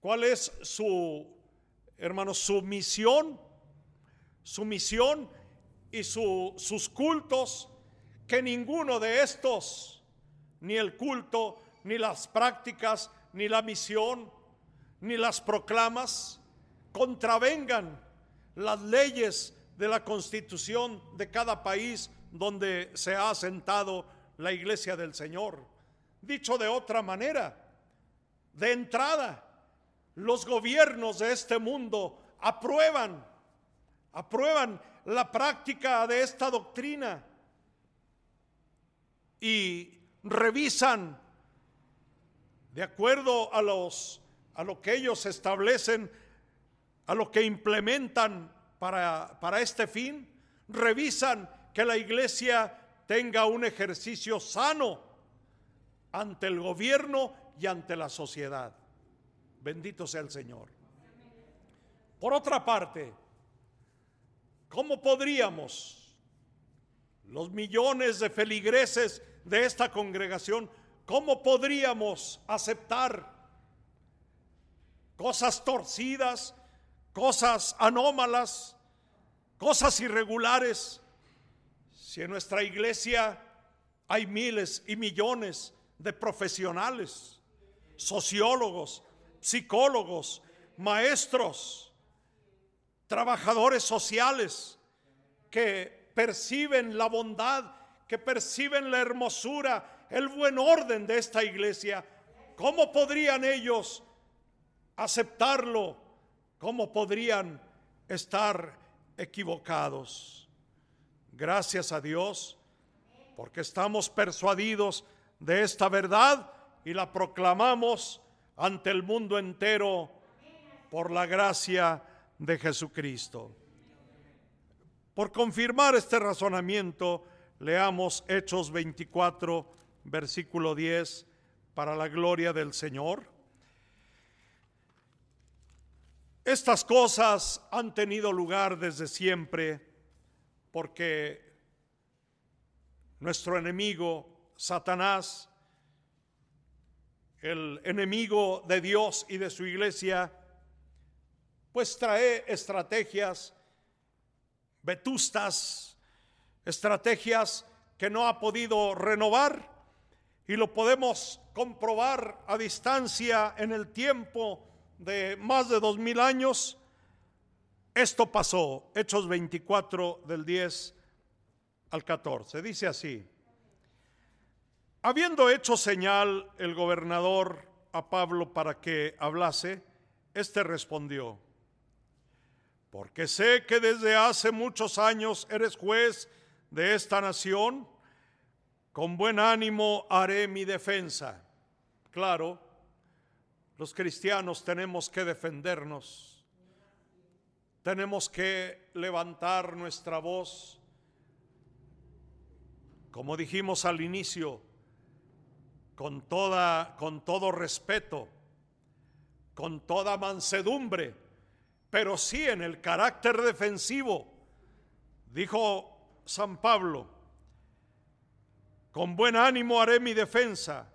cuál es su, hermano, su misión, su misión y sus cultos, que ninguno de estos, ni el culto, ni las prácticas, ni la misión, ni las proclamas, contravengan las leyes de la constitución de cada país donde se ha asentado la iglesia del Señor. Dicho de otra manera, de entrada, los gobiernos de este mundo aprueban, aprueban la práctica de esta doctrina y revisan de acuerdo a los a lo que ellos establecen a lo que implementan para, para este fin, revisan que la iglesia tenga un ejercicio sano ante el gobierno y ante la sociedad. Bendito sea el Señor. Por otra parte, ¿cómo podríamos los millones de feligreses de esta congregación, ¿cómo podríamos aceptar cosas torcidas, cosas anómalas, cosas irregulares? Si en nuestra iglesia hay miles y millones de profesionales, sociólogos, psicólogos, maestros, trabajadores sociales que perciben la bondad, que perciben la hermosura, el buen orden de esta iglesia. ¿Cómo podrían ellos aceptarlo? ¿Cómo podrían estar equivocados? Gracias a Dios, porque estamos persuadidos de esta verdad y la proclamamos ante el mundo entero por la gracia de Jesucristo. Por confirmar este razonamiento, leamos Hechos 24, versículo 10, para la gloria del Señor. Estas cosas han tenido lugar desde siempre porque nuestro enemigo, Satanás, el enemigo de Dios y de su iglesia, pues trae estrategias vetustas, estrategias que no ha podido renovar y lo podemos comprobar a distancia en el tiempo de más de dos mil años. Esto pasó, Hechos 24 del 10 al 14. Dice así, habiendo hecho señal el gobernador a Pablo para que hablase, éste respondió, porque sé que desde hace muchos años eres juez de esta nación, con buen ánimo haré mi defensa. Claro, los cristianos tenemos que defendernos, tenemos que levantar nuestra voz, como dijimos al inicio, con, toda, con todo respeto, con toda mansedumbre pero sí en el carácter defensivo. Dijo San Pablo, con buen ánimo haré mi defensa,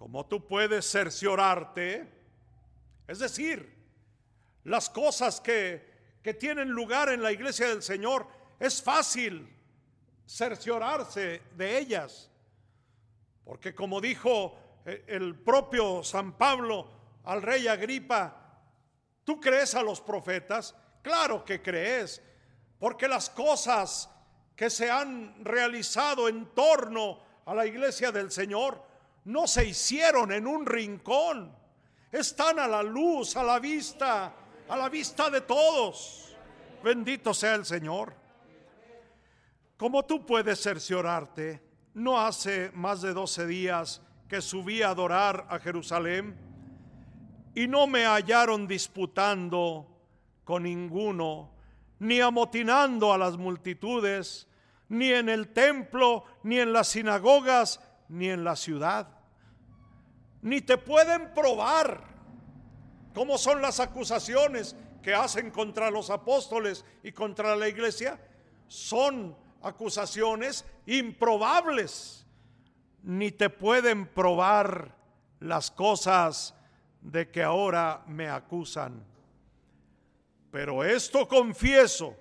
como tú puedes cerciorarte. Es decir, las cosas que, que tienen lugar en la iglesia del Señor, es fácil cerciorarse de ellas. Porque como dijo eh, el propio San Pablo al rey Agripa, ¿Tú crees a los profetas? Claro que crees, porque las cosas que se han realizado en torno a la iglesia del Señor no se hicieron en un rincón, están a la luz, a la vista, a la vista de todos. Bendito sea el Señor. Como tú puedes cerciorarte, no hace más de 12 días que subí a adorar a Jerusalén y no me hallaron disputando con ninguno, ni amotinando a las multitudes, ni en el templo, ni en las sinagogas, ni en la ciudad. Ni te pueden probar cómo son las acusaciones que hacen contra los apóstoles y contra la iglesia. Son acusaciones improbables. Ni te pueden probar las cosas de que ahora me acusan. Pero esto confieso,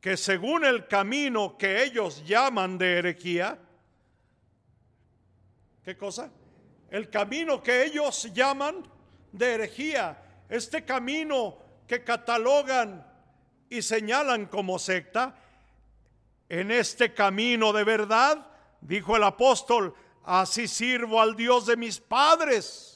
que según el camino que ellos llaman de herejía, ¿qué cosa? El camino que ellos llaman de herejía, este camino que catalogan y señalan como secta, en este camino de verdad, dijo el apóstol, así sirvo al Dios de mis padres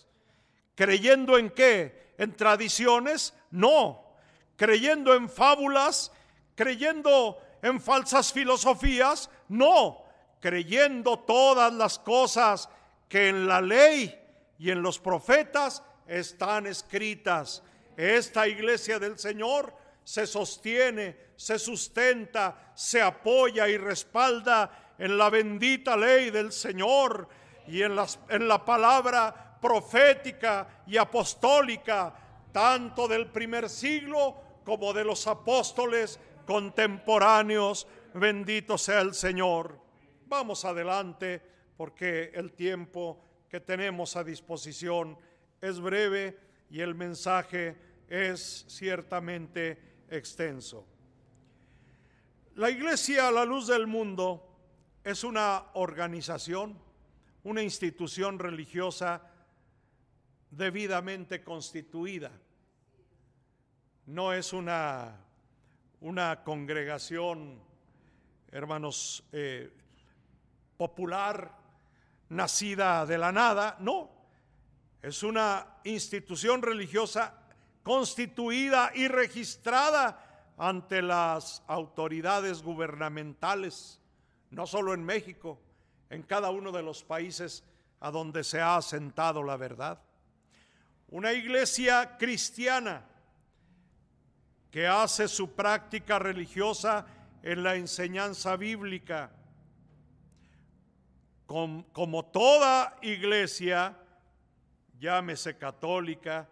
¿Creyendo en qué? ¿En tradiciones? No. ¿Creyendo en fábulas? ¿Creyendo en falsas filosofías? No. Creyendo todas las cosas que en la ley y en los profetas están escritas. Esta iglesia del Señor se sostiene, se sustenta, se apoya y respalda en la bendita ley del Señor y en, las, en la palabra profética y apostólica, tanto del primer siglo como de los apóstoles contemporáneos Bendito sea el Señor. Vamos adelante porque el tiempo que tenemos a disposición es breve y el mensaje es ciertamente extenso. La Iglesia a la luz del mundo es una organización, una institución religiosa debidamente constituida. No es una, una congregación, hermanos, eh, popular, nacida de la nada, no. Es una institución religiosa constituida y registrada ante las autoridades gubernamentales, no solo en México, en cada uno de los países a donde se ha asentado la verdad. Una iglesia cristiana que hace su práctica religiosa en la enseñanza bíblica. Como toda iglesia, llámese católica,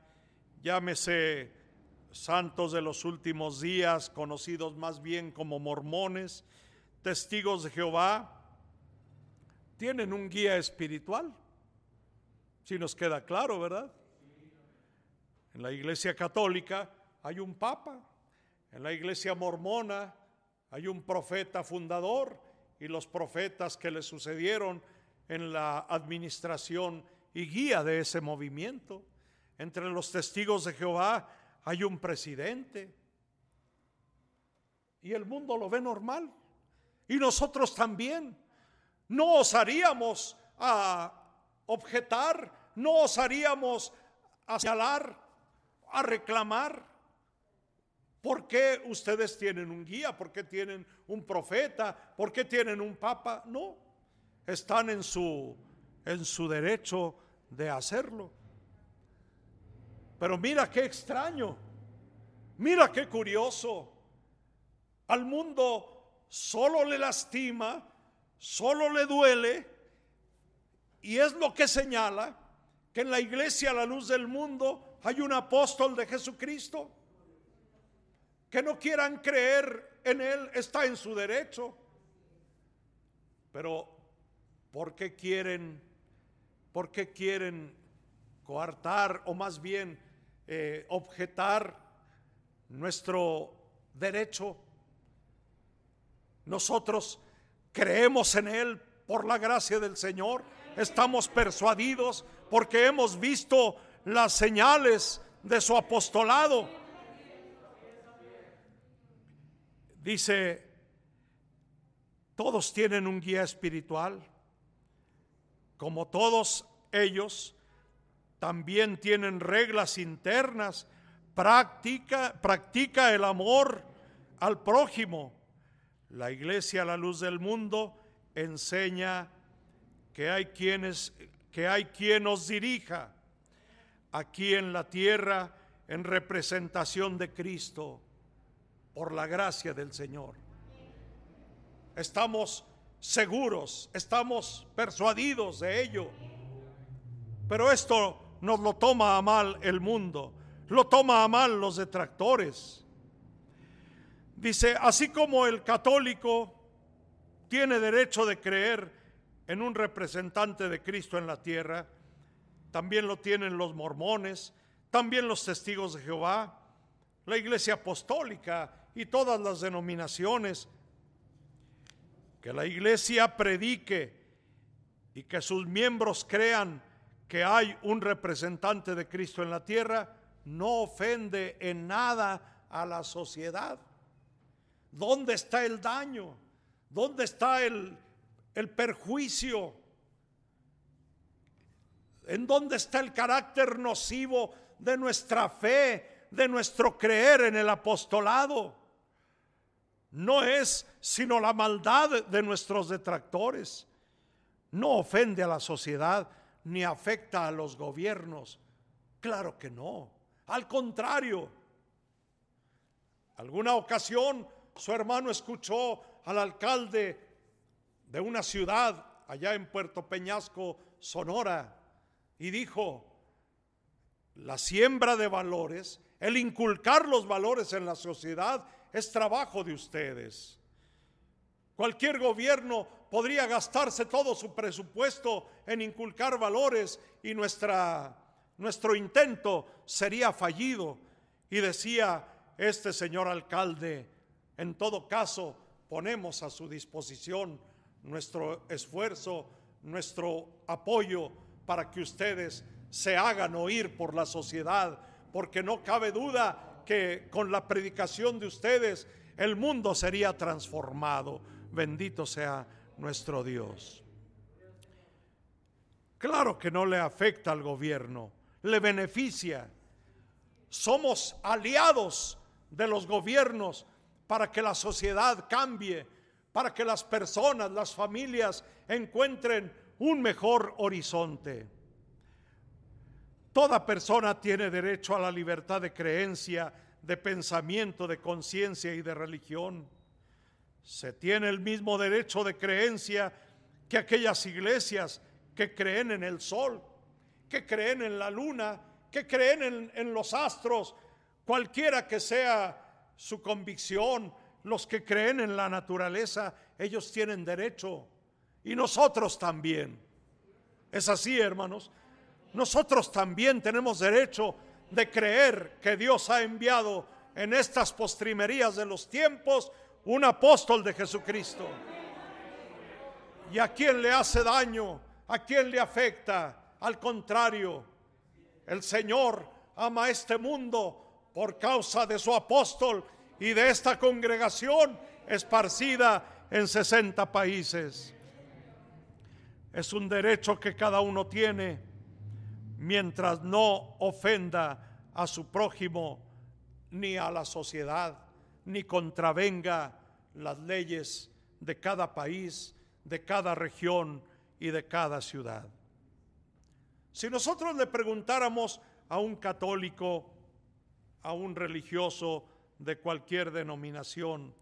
llámese santos de los últimos días, conocidos más bien como mormones, testigos de Jehová, tienen un guía espiritual. Si nos queda claro, ¿verdad? En la iglesia católica hay un papa, en la iglesia mormona hay un profeta fundador y los profetas que le sucedieron en la administración y guía de ese movimiento. Entre los testigos de Jehová hay un presidente. Y el mundo lo ve normal. Y nosotros también. No osaríamos a objetar, no osaríamos a señalar, a reclamar. ¿Por qué ustedes tienen un guía? ¿Por qué tienen un profeta? ¿Por qué tienen un papa? No, están en su, en su derecho de hacerlo. Pero mira qué extraño, mira qué curioso. Al mundo solo le lastima, solo le duele, y es lo que señala que en la iglesia a la luz del mundo hay un apóstol de Jesucristo. Que no quieran creer en Él está en su derecho. Pero ¿por qué quieren, por qué quieren coartar o más bien eh, objetar nuestro derecho. Nosotros creemos en Él por la gracia del Señor, estamos persuadidos porque hemos visto las señales de su apostolado. Dice, todos tienen un guía espiritual, como todos ellos también tienen reglas internas, practica, practica el amor al prójimo. La iglesia la luz del mundo enseña que hay quienes que hay quien nos dirija aquí en la tierra en representación de Cristo por la gracia del Señor. Estamos seguros, estamos persuadidos de ello. Pero esto nos lo toma a mal el mundo, lo toma a mal los detractores. Dice, así como el católico tiene derecho de creer en un representante de Cristo en la tierra, también lo tienen los mormones, también los testigos de Jehová, la iglesia apostólica y todas las denominaciones. Que la iglesia predique y que sus miembros crean que hay un representante de Cristo en la tierra no ofende en nada a la sociedad. ¿Dónde está el daño? ¿Dónde está el, el perjuicio? ¿En dónde está el carácter nocivo de nuestra fe, de nuestro creer en el apostolado? No es sino la maldad de nuestros detractores. No ofende a la sociedad, ni afecta a los gobiernos. Claro que no. Al contrario, alguna ocasión su hermano escuchó al alcalde de una ciudad allá en Puerto Peñasco, Sonora, y dijo, la siembra de valores, el inculcar los valores en la sociedad es trabajo de ustedes. Cualquier gobierno podría gastarse todo su presupuesto en inculcar valores y nuestra, nuestro intento sería fallido. Y decía este señor alcalde, en todo caso, ponemos a su disposición nuestro esfuerzo, nuestro apoyo para que ustedes se hagan oír por la sociedad, porque no cabe duda que con la predicación de ustedes el mundo sería transformado. Bendito sea nuestro Dios. Claro que no le afecta al gobierno, le beneficia. Somos aliados de los gobiernos para que la sociedad cambie, para que las personas, las familias encuentren un mejor horizonte. Toda persona tiene derecho a la libertad de creencia, de pensamiento, de conciencia y de religión. Se tiene el mismo derecho de creencia que aquellas iglesias que creen en el sol, que creen en la luna, que creen en, los astros, cualquiera que sea su convicción, los que creen en la naturaleza, ellos tienen derecho. Y nosotros también. Es así, hermanos. Nosotros también tenemos derecho de creer que Dios ha enviado en estas postrimerías de los tiempos un apóstol de Jesucristo. ¿Y a quién le hace daño? ¿A quién le afecta? Al contrario, el Señor ama este mundo por causa de su apóstol y de esta congregación esparcida en 60 países. Es un derecho que cada uno tiene mientras no ofenda a su prójimo ni a la sociedad, ni contravenga las leyes de cada país, de cada región y de cada ciudad. Si nosotros le preguntáramos a un católico, a un religioso de cualquier denominación,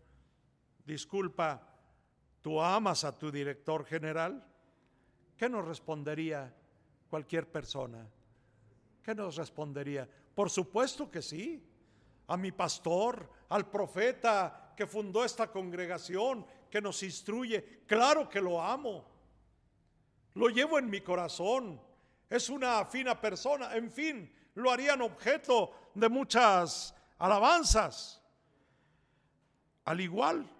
disculpa, ¿tú amas a tu director general? ¿Qué nos respondería cualquier persona? ¿Qué nos respondería? Por supuesto que sí. A mi pastor, al profeta que fundó esta congregación, que nos instruye, claro que lo amo. Lo llevo en mi corazón. Es una fina persona. En fin, lo harían objeto de muchas alabanzas. Al igual,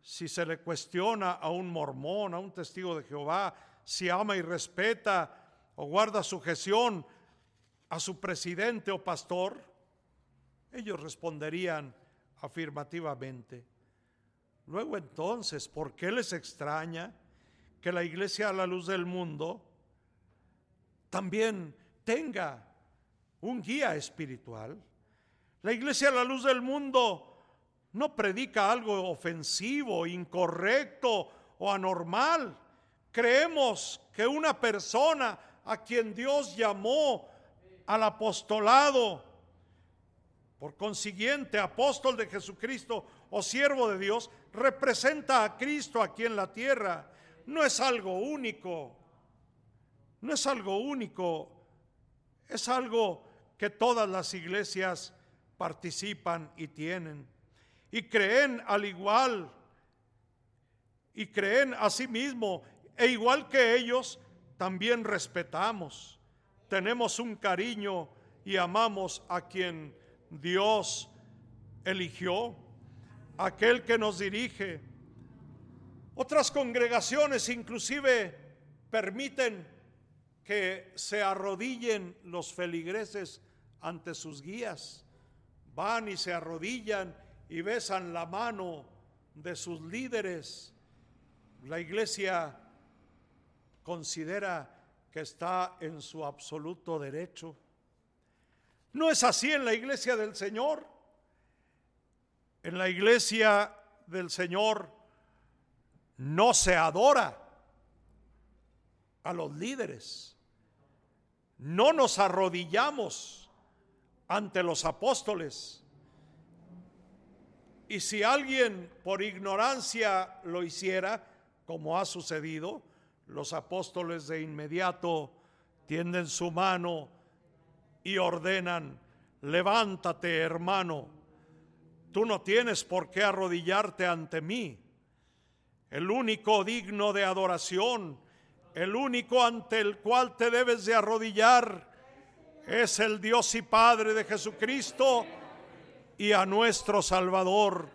si se le cuestiona a un mormón, a un testigo de Jehová, si ama y respeta o guarda sujeción a su presidente o pastor, ellos responderían afirmativamente. Luego entonces, ¿por qué les extraña que la iglesia a la luz del mundo también tenga un guía espiritual. La iglesia a la luz del mundo no predica algo ofensivo, incorrecto o anormal. Creemos que una persona a quien Dios llamó al apostolado, por consiguiente, apóstol de Jesucristo o siervo de Dios, representa a Cristo aquí en la tierra. No es algo único, no es algo único, es algo que todas las iglesias participan y tienen. Y creen al igual, y creen a sí mismo, e igual que ellos, también respetamos. Tenemos un cariño y amamos a quien Dios eligió, aquel que nos dirige. Otras congregaciones inclusive permiten que se arrodillen los feligreses ante sus guías. Van y se arrodillan y besan la mano de sus líderes. La iglesia considera que está en su absoluto derecho. No es así en la iglesia del Señor. En la iglesia del Señor no se adora a los líderes. No nos arrodillamos ante los apóstoles. Y si alguien por ignorancia lo hiciera, como ha sucedido, los apóstoles de inmediato tienden su mano y ordenan, levántate hermano, tú no tienes por qué arrodillarte ante mí. el único digno de adoración, el único ante el cual te debes de arrodillar, es el Dios y Padre de Jesucristo y a nuestro Salvador,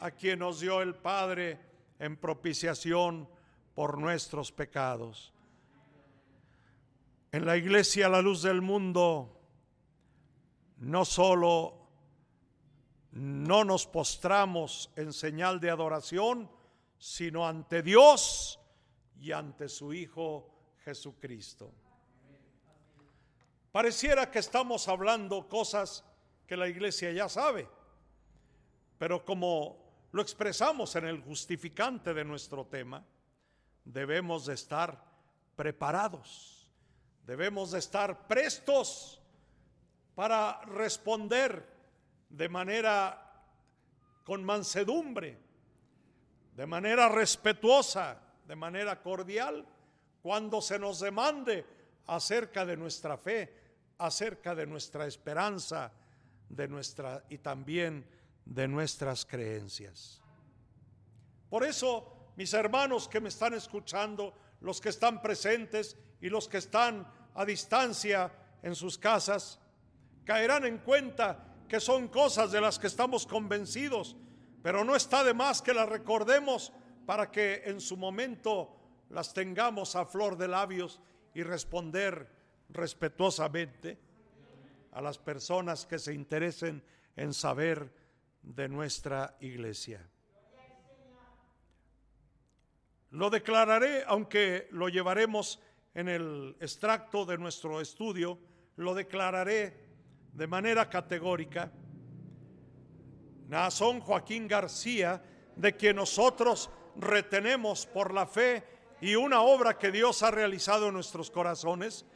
a quien nos dio el Padre en propiciación por nuestros pecados. En la iglesia, la luz del mundo, no solo no nos postramos en señal de adoración, sino ante Dios y ante su Hijo Jesucristo. Pareciera que estamos hablando cosas que la iglesia ya sabe, pero como lo expresamos en el justificante de nuestro tema, debemos de estar preparados, debemos de estar prestos para responder de manera con mansedumbre, de manera respetuosa, de manera cordial, cuando se nos demande acerca de nuestra fe, acerca de nuestra esperanza, de nuestra y también de nuestras creencias. Por eso, mis hermanos que me están escuchando, los que están presentes y los que están a distancia en sus casas, caerán en cuenta que son cosas de las que estamos convencidos, pero no está de más que las recordemos para que en su momento las tengamos a flor de labios y responder respetuosamente a las personas que se interesen en saber de nuestra iglesia. Lo declararé, aunque lo llevaremos en el extracto de nuestro estudio, lo declararé de manera categórica. Nazón Joaquín García, de quien nosotros retenemos por la fe y una obra que Dios ha realizado en nuestros corazones,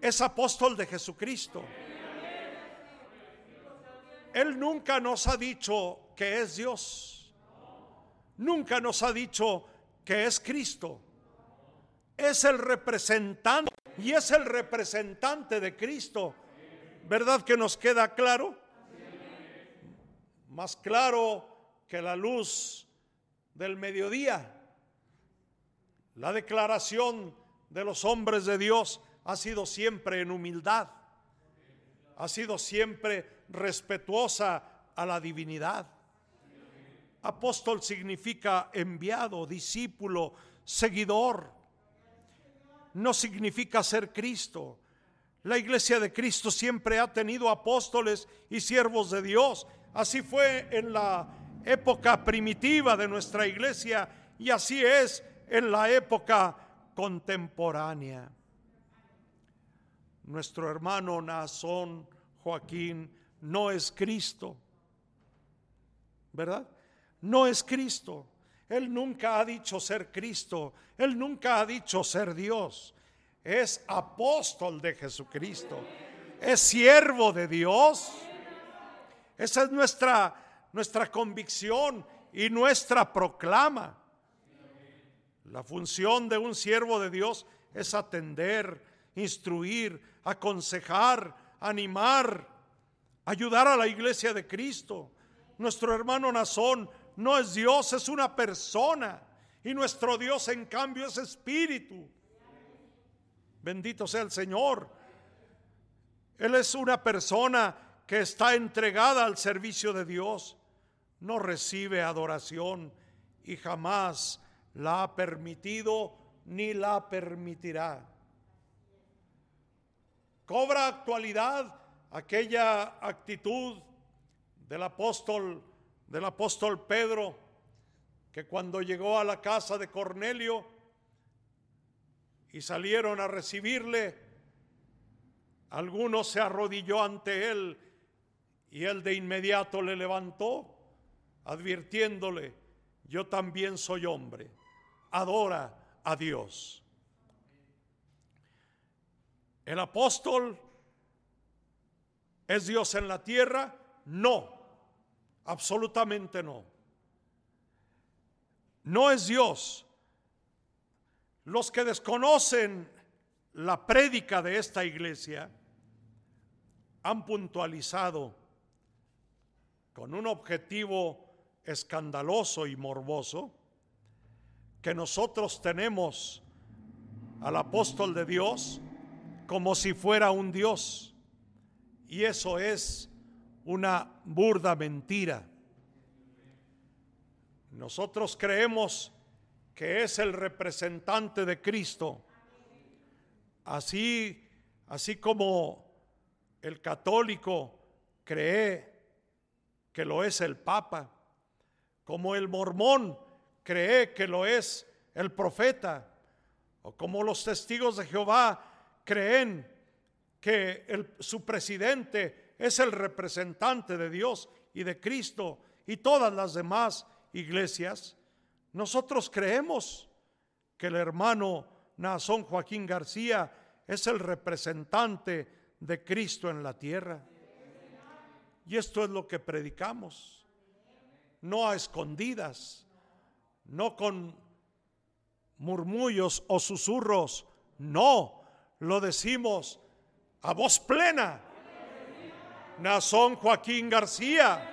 es apóstol de Jesucristo. Él nunca nos ha dicho que es Dios. Nunca nos ha dicho que es Cristo. Es el representante y es el representante de Cristo. ¿Verdad que nos queda claro? Más claro que la luz del mediodía. La declaración de los hombres de Dios ha sido siempre en humildad, ha sido siempre respetuosa a la divinidad. Apóstol significa enviado, discípulo, seguidor. No significa ser Cristo. La iglesia de Cristo siempre ha tenido apóstoles y siervos de Dios. Así fue en la época primitiva de nuestra iglesia y así es en la época contemporánea. Nuestro hermano Nazón Joaquín no es Cristo. ¿Verdad? No es Cristo. Él nunca ha dicho ser Cristo. Él nunca ha dicho ser Dios. Es apóstol de Jesucristo. Es siervo de Dios. Esa es nuestra, nuestra convicción y nuestra proclama. La función de un siervo de Dios es atender, instruir, aconsejar, animar, ayudar a la iglesia de Cristo. Nuestro hermano Nazón no es Dios, es una persona. Y nuestro Dios en cambio es espíritu. Bendito sea el Señor. Él es una persona que está entregada al servicio de Dios. No recibe adoración y jamás la ha permitido ni la permitirá. Cobra actualidad aquella actitud del apóstol del apóstol Pedro que cuando llegó a la casa de Cornelio y salieron a recibirle algunos se arrodilló ante él y él de inmediato le levantó advirtiéndole yo también soy hombre adora a Dios el apóstol ¿Es Dios en la tierra? No, absolutamente no. No es Dios. Los que desconocen la prédica de esta iglesia han puntualizado con un objetivo escandaloso y morboso que nosotros tenemos al apóstol de Dios como si fuera un Dios. Y eso es una burda mentira. Nosotros creemos que es el representante de Cristo. Así, así como el católico cree que lo es el Papa, como el mormón cree que lo es el profeta, o como los testigos de Jehová creen que el, su presidente es el representante de Dios y de Cristo y todas las demás iglesias, nosotros creemos que el hermano Nazón Joaquín García es el representante de Cristo en la tierra. Y esto es lo que predicamos, no a escondidas, no con murmullos o susurros, no, lo decimos a voz plena. Nazón Joaquín García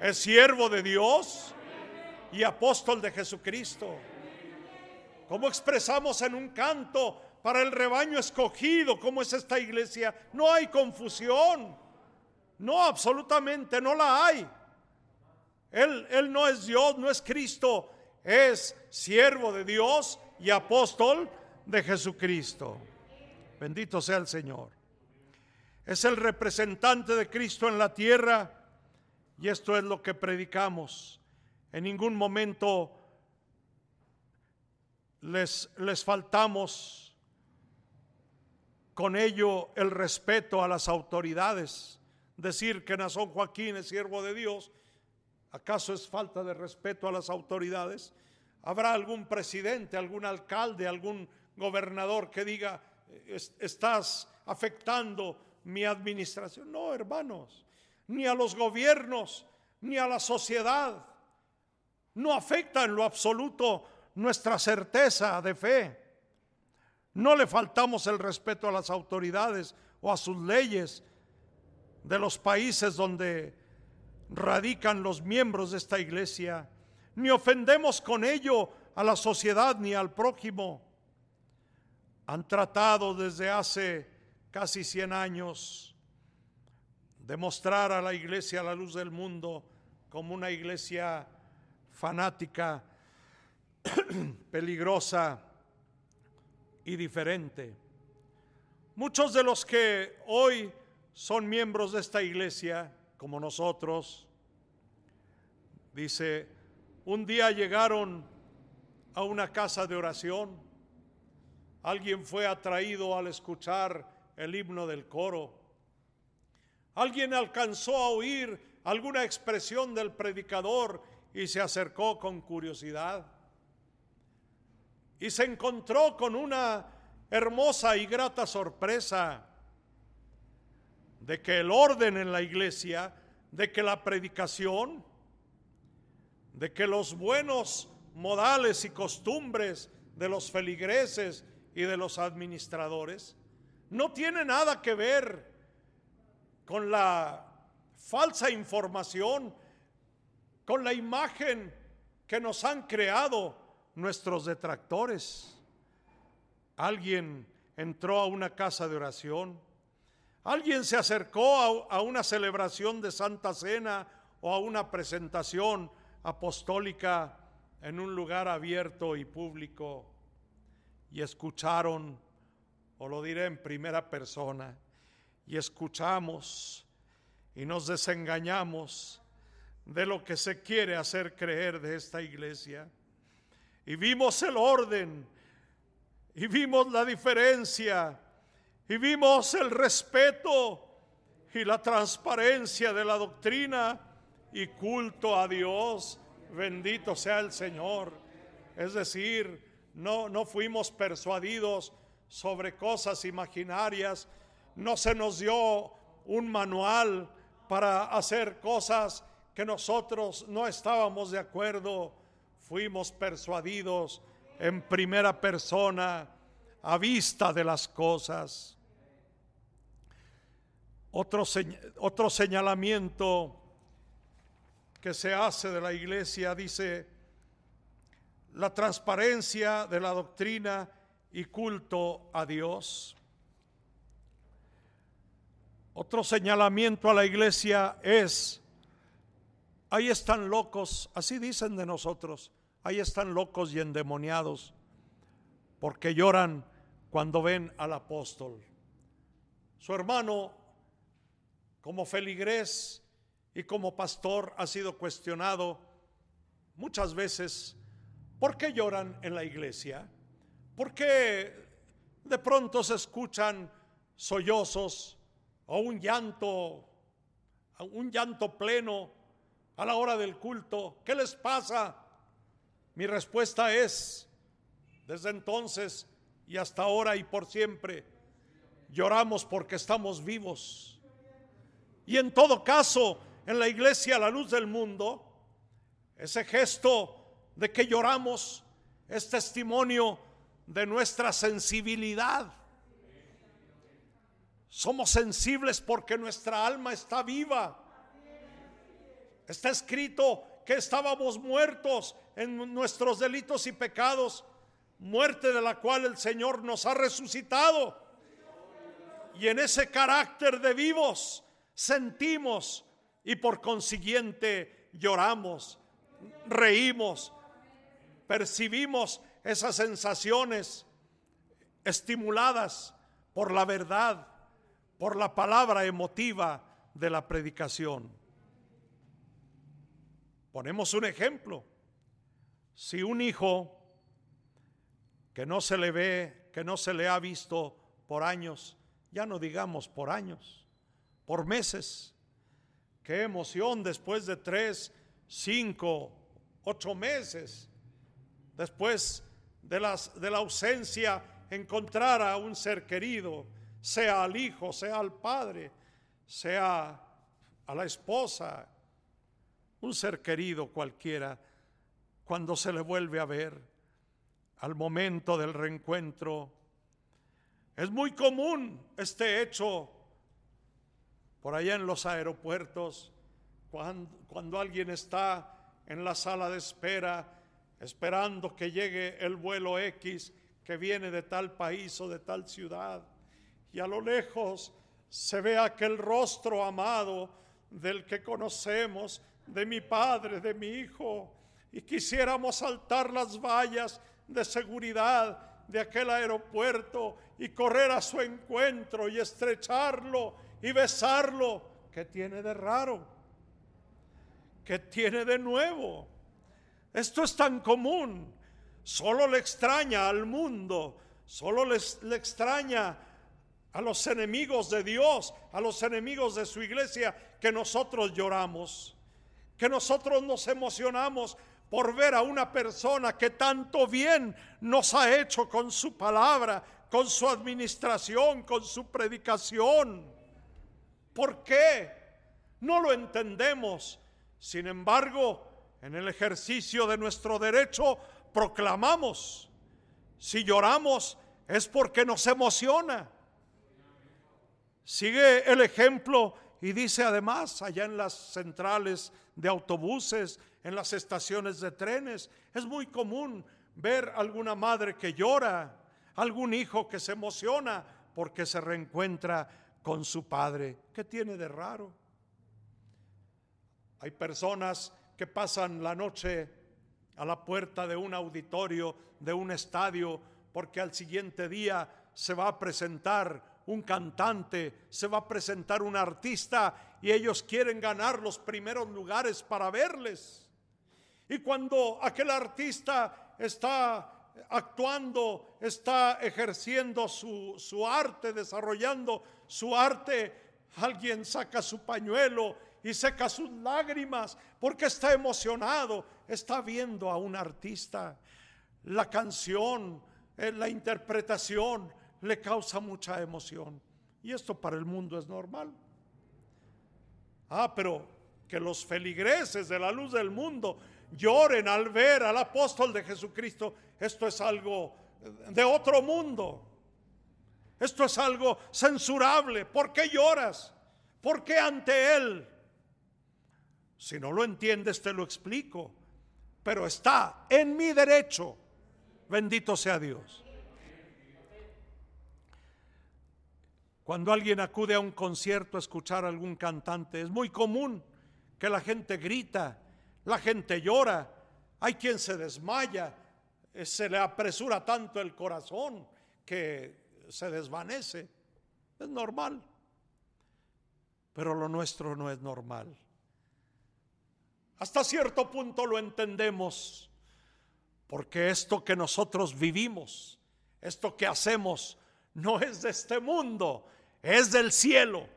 es siervo de Dios y apóstol de Jesucristo. Como expresamos en un canto para el rebaño escogido, como es esta iglesia, no hay confusión. No, absolutamente no la hay. Él, él no es Dios, no es Cristo, es siervo de Dios y apóstol de Jesucristo. Bendito sea el Señor. Es el representante de Cristo en la tierra y esto es lo que predicamos. En ningún momento les, les faltamos con ello el respeto a las autoridades decir que Nazón Joaquín es siervo de Dios, ¿acaso es falta de respeto a las autoridades? ¿Habrá algún presidente, algún alcalde, algún gobernador que diga, estás afectando mi administración? No, hermanos, ni a los gobiernos, ni a la sociedad. No afecta en lo absoluto nuestra certeza de fe. No le faltamos el respeto a las autoridades o a sus leyes, de los países donde radican los miembros de esta iglesia, ni ofendemos con ello a la sociedad ni al prójimo. Han tratado desde hace casi 100 años de mostrar a la iglesia a la luz del mundo como una iglesia fanática, peligrosa y diferente. Muchos de los que hoy son miembros de esta iglesia, como nosotros. Dice, un día llegaron a una casa de oración, alguien fue atraído al escuchar el himno del coro, alguien alcanzó a oír alguna expresión del predicador y se acercó con curiosidad. Y se encontró con una hermosa y grata sorpresa de que el orden en la iglesia, de que la predicación, de que los buenos modales y costumbres de los feligreses y de los administradores no tiene nada que ver con la falsa información, con la imagen que nos han creado nuestros detractores. Alguien entró a una casa de oración Alguien se acercó a, una celebración de Santa Cena o a una presentación apostólica en un lugar abierto y público y escucharon, o lo diré en primera persona, y escuchamos y nos desengañamos de lo que se quiere hacer creer de esta iglesia. Y vimos el orden y vimos la diferencia y vimos el respeto y la transparencia de la doctrina y culto a Dios. Bendito sea el Señor. Es decir, no, no fuimos persuadidos sobre cosas imaginarias, no se nos dio un manual para hacer cosas que nosotros no estábamos de acuerdo, fuimos persuadidos en primera persona a vista de las cosas. Otro, otro señalamiento que se hace de la iglesia dice, la transparencia de la doctrina y culto a Dios. Otro señalamiento a la iglesia es, ahí están locos, así dicen de nosotros, ahí están locos y endemoniados, porque lloran cuando ven al apóstol. Su hermano, como feligrés y como pastor, ha sido cuestionado muchas veces, ¿por qué lloran en la iglesia? ¿Por qué de pronto se escuchan sollozos o un llanto, un llanto pleno a la hora del culto? ¿Qué les pasa? Mi respuesta es, desde entonces y hasta ahora y por siempre, lloramos porque estamos vivos. Y en todo caso, en la iglesia a la luz del mundo, ese gesto de que lloramos es testimonio de nuestra sensibilidad. Somos sensibles porque nuestra alma está viva. Está escrito que estábamos muertos en nuestros delitos y pecados, muerte de la cual el Señor nos ha resucitado. Y en ese carácter de vivos sentimos y por consiguiente lloramos, reímos, percibimos esas sensaciones estimuladas por la verdad, por la palabra emotiva de la predicación. Ponemos un ejemplo. Si un hijo que no se le ve, que no se le ha visto por años, ya no digamos por años, por meses, qué emoción después de tres, cinco, ocho meses, después de, de la ausencia, encontrar a un ser querido, sea al hijo, sea al padre, sea a la esposa, un ser querido cualquiera, cuando se le vuelve a ver al momento del reencuentro. Es muy común este hecho por allá en los aeropuertos, cuando alguien está en la sala de espera esperando que llegue el vuelo X que viene de tal país o de tal ciudad. Y a lo lejos se ve aquel rostro amado del que conocemos, de mi padre, de mi hijo, y quisiéramos saltar las vallas de seguridad de aquel aeropuerto y correr a su encuentro y estrecharlo y besarlo. ¿Qué tiene de raro? ¿Qué tiene de nuevo? Esto es tan común. Solo le extraña al mundo, solo le extraña a los enemigos de Dios, a los enemigos de su iglesia, que nosotros lloramos, que nosotros nos emocionamos por ver a una persona que tanto bien nos ha hecho con su palabra, con su administración, con su predicación. ¿Por qué? No lo entendemos. Sin embargo, en el ejercicio de nuestro derecho proclamamos. Si lloramos es porque nos emociona. Sigue el ejemplo y dice además, allá en las centrales de autobuses, en las estaciones de trenes, es muy común ver alguna madre que llora, algún hijo que se emociona porque se reencuentra con su padre. ¿Qué tiene de raro? Hay personas que pasan la noche a la puerta de un auditorio, de un estadio, porque al siguiente día se va a presentar un cantante, se va a presentar un artista y ellos quieren ganar los primeros lugares para verles. Y cuando aquel artista está actuando, está ejerciendo su, su arte, desarrollando su arte, alguien saca su pañuelo y seca sus lágrimas porque está emocionado, está viendo a un artista. La canción, eh, la interpretación le causa mucha emoción. Y esto para el mundo es normal. Ah, pero que los feligreses de la luz del mundo lloren al ver al apóstol de Jesucristo, esto es algo de otro mundo. Esto es algo censurable. ¿Por qué lloras? ¿Por qué ante Él? Si no lo entiendes, te lo explico. pero está en mi derecho. Bendito sea Dios. Cuando alguien acude a un concierto a escuchar a algún cantante, es muy común que la gente grita, la gente llora, hay quien se desmaya, eh, se le apresura tanto el corazón que se desvanece. Es normal. Pero lo nuestro no es normal. Hasta cierto punto lo entendemos, porque esto que nosotros vivimos, esto que hacemos, no es de este mundo, es del cielo.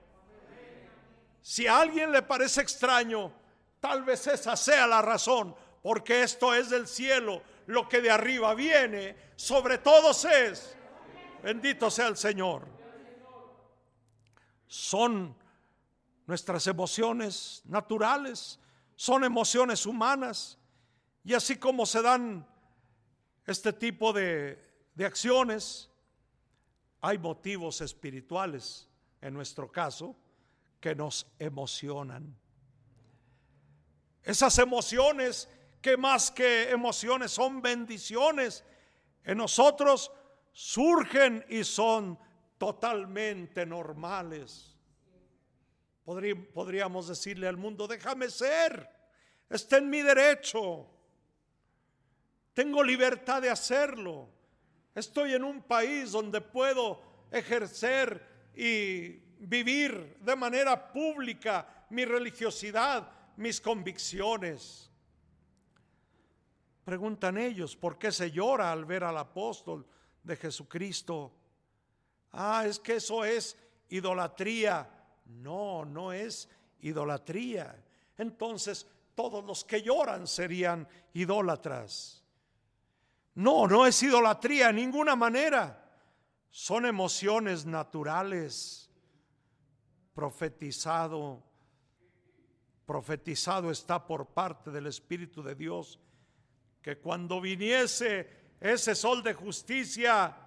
Si a alguien le parece extraño, tal vez esa sea la razón, porque esto es del cielo, lo que de arriba viene, sobre todos es. Bendito sea el Señor. Son nuestras emociones naturales, son emociones humanas, y así como se dan este tipo de, de acciones, hay motivos espirituales, en nuestro caso, que nos emocionan. Esas emociones que más que emociones son bendiciones en nosotros, surgen y son totalmente normales. Podríamos decirle al mundo, déjame ser, está en mi derecho, tengo libertad de hacerlo. Estoy en un país donde puedo ejercer y vivir de manera pública mi religiosidad, mis convicciones. Preguntan ellos, ¿por qué se llora al ver al apóstol de Jesucristo? Ah, es que eso es idolatría. No, no es idolatría. Entonces, todos los que lloran serían idólatras. No, no es idolatría en ninguna manera. Son emociones naturales. Profetizado, profetizado está por parte del Espíritu de Dios que cuando viniese ese sol de justicia,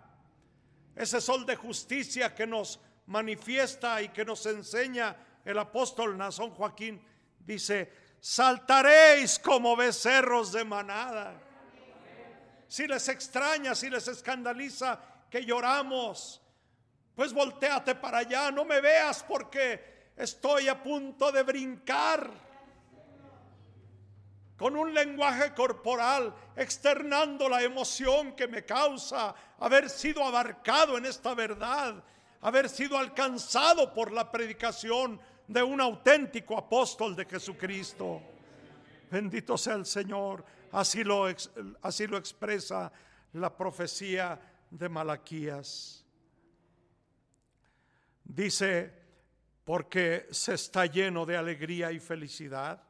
ese sol de justicia que nos manifiesta y que nos enseña el apóstol Nazón Joaquín, dice, saltaréis como becerros de manada. Si les extraña, si les escandaliza que lloramos, pues volteate para allá, no me veas porque estoy a punto de brincar con un lenguaje corporal, externando la emoción que me causa haber sido abarcado en esta verdad, haber sido alcanzado por la predicación de un auténtico apóstol de Jesucristo. Bendito sea el Señor. Así lo, así lo expresa la profecía de Malaquías. Dice, porque se está lleno de alegría y felicidad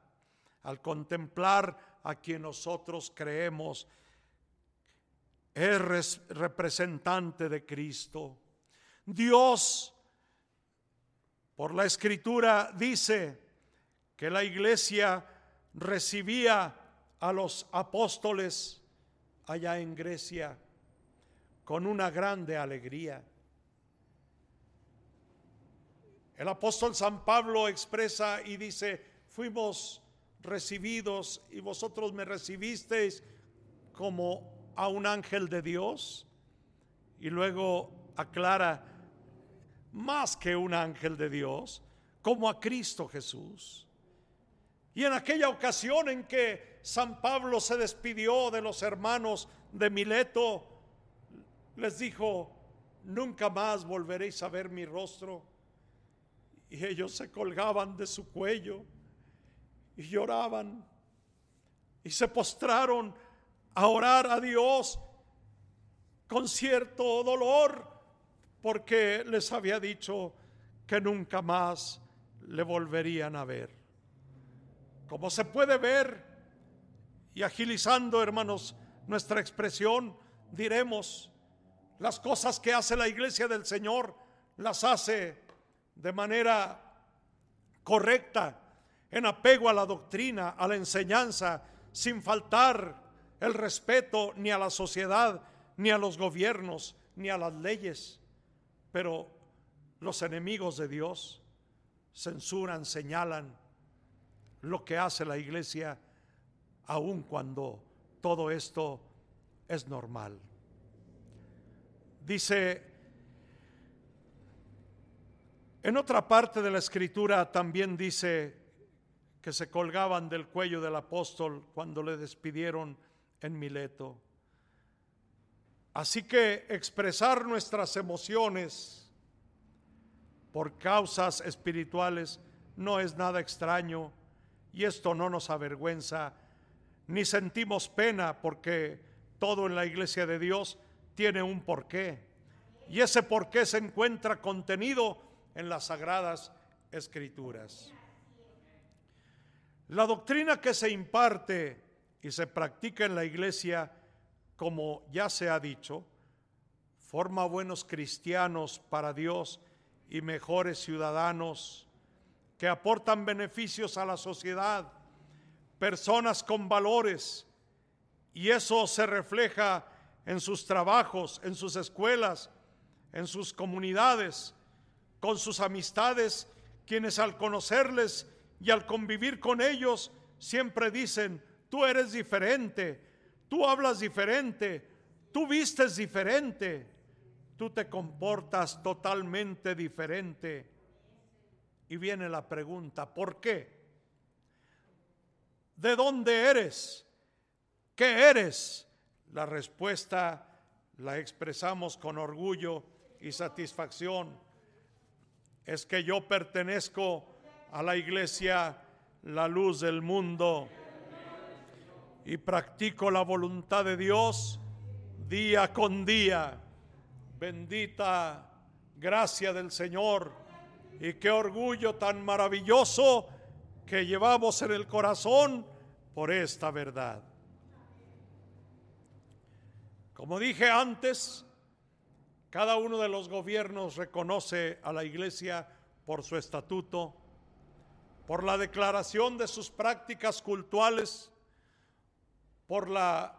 al contemplar a quien nosotros creemos es representante de Cristo. Dios, por la escritura, dice que la iglesia recibía a los apóstoles allá en Grecia con una grande alegría. El apóstol San Pablo expresa y dice, fuimos recibidos y vosotros me recibisteis como a un ángel de Dios. Y luego aclara, más que un ángel de Dios, como a Cristo Jesús. Y en aquella ocasión en que San Pablo se despidió de los hermanos de Mileto, les dijo, nunca más volveréis a ver mi rostro. Y ellos se colgaban de su cuello y lloraban y se postraron a orar a Dios con cierto dolor porque les había dicho que nunca más le volverían a ver. Como se puede ver, y agilizando, hermanos, nuestra expresión, diremos, las cosas que hace la iglesia del Señor las hace de manera correcta, en apego a la doctrina, a la enseñanza, sin faltar el respeto ni a la sociedad, ni a los gobiernos, ni a las leyes. Pero los enemigos de Dios censuran, señalan, lo que hace la iglesia aun cuando todo esto es normal. Dice, en otra parte de la escritura también dice que se colgaban del cuello del apóstol cuando le despidieron en Mileto. Así que expresar nuestras emociones por causas espirituales no es nada extraño y esto no nos avergüenza ni sentimos pena porque todo en la iglesia de Dios tiene un porqué. Y ese porqué se encuentra contenido en las sagradas escrituras. La doctrina que se imparte y se practica en la iglesia, como ya se ha dicho, forma buenos cristianos para Dios y mejores ciudadanos que aportan beneficios a la sociedad, personas con valores, y eso se refleja en sus trabajos, en sus escuelas, en sus comunidades, con sus amistades, quienes al conocerles y al convivir con ellos siempre dicen, tú eres diferente, tú hablas diferente, tú vistes diferente, tú te comportas totalmente diferente. Y viene la pregunta, ¿por qué? ¿De dónde eres? ¿Qué eres? La respuesta la expresamos con orgullo y satisfacción. Es que yo pertenezco a la iglesia La Luz del Mundo y practico la voluntad de Dios día con día. Bendita gracia del Señor y qué orgullo tan maravilloso que llevamos en el corazón por esta verdad. Como dije antes, cada uno de los gobiernos reconoce a la iglesia por su estatuto, por la declaración de sus prácticas cultuales, por la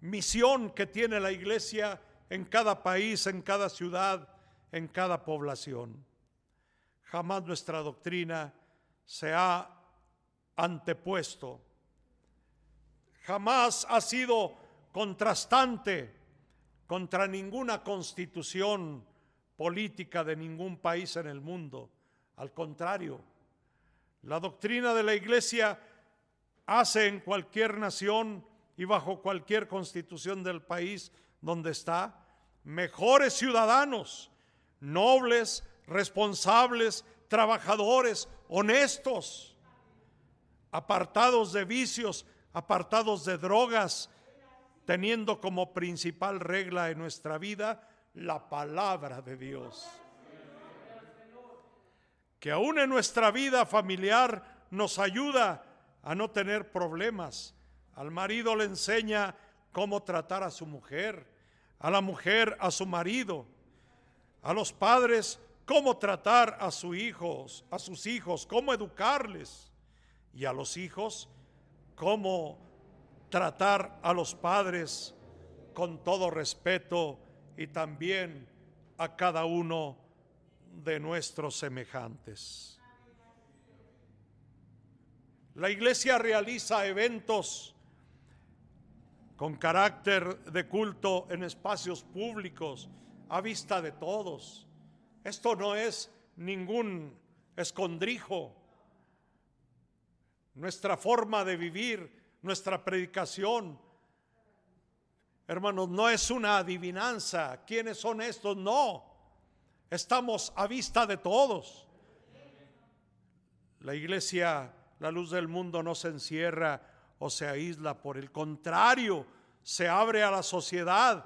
misión que tiene la iglesia en cada país, en cada ciudad, en cada población. Jamás nuestra doctrina se ha antepuesto, jamás ha sido contrastante contra ninguna constitución política de ningún país en el mundo. Al contrario, la doctrina de la Iglesia hace en cualquier nación y bajo cualquier constitución del país donde está mejores ciudadanos, nobles, responsables, trabajadores, honestos, apartados de vicios, apartados de drogas, teniendo como principal regla en nuestra vida la palabra de Dios. Que aún en nuestra vida familiar nos ayuda a no tener problemas. Al marido le enseña cómo tratar a su mujer, a la mujer a su marido, a los padres cómo tratar a sus hijos, a sus hijos, cómo educarles y a los hijos cómo tratar a los padres con todo respeto y también a cada uno de nuestros semejantes. La iglesia realiza eventos con carácter de culto en espacios públicos a vista de todos. Esto no es ningún escondrijo. Nuestra forma de vivir nuestra predicación. Hermanos, no es una adivinanza. ¿Quiénes son estos? No. Estamos a vista de todos. La iglesia, la luz del mundo, no se encierra o se aísla. Por el contrario, se abre a la sociedad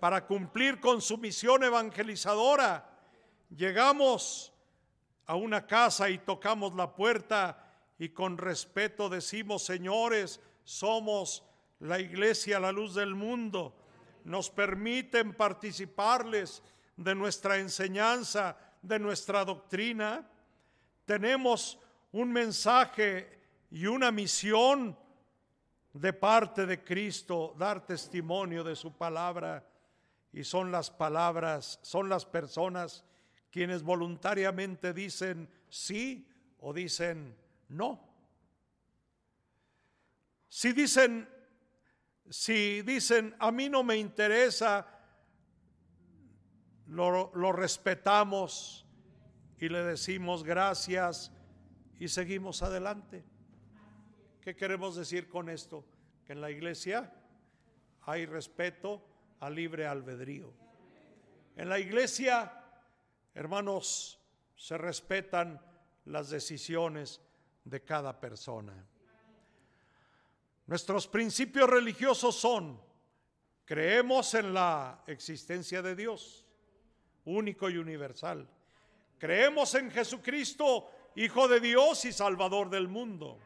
para cumplir con su misión evangelizadora. Llegamos a una casa y tocamos la puerta y con respeto decimos, señores, somos la iglesia, la luz del mundo. Nos permiten participarles de nuestra enseñanza, de nuestra doctrina. Tenemos un mensaje y una misión de parte de Cristo, dar testimonio de su palabra. Y son las palabras, son las personas quienes voluntariamente dicen sí o dicen no. Si dicen, si dicen, a mí no me interesa, lo, lo respetamos y le decimos gracias y seguimos adelante. ¿Qué queremos decir con esto? Que en la iglesia hay respeto al libre albedrío. En la iglesia, hermanos, se respetan las decisiones de cada persona. Nuestros principios religiosos son, creemos en la existencia de Dios, único y universal. Creemos en Jesucristo, Hijo de Dios y Salvador del mundo.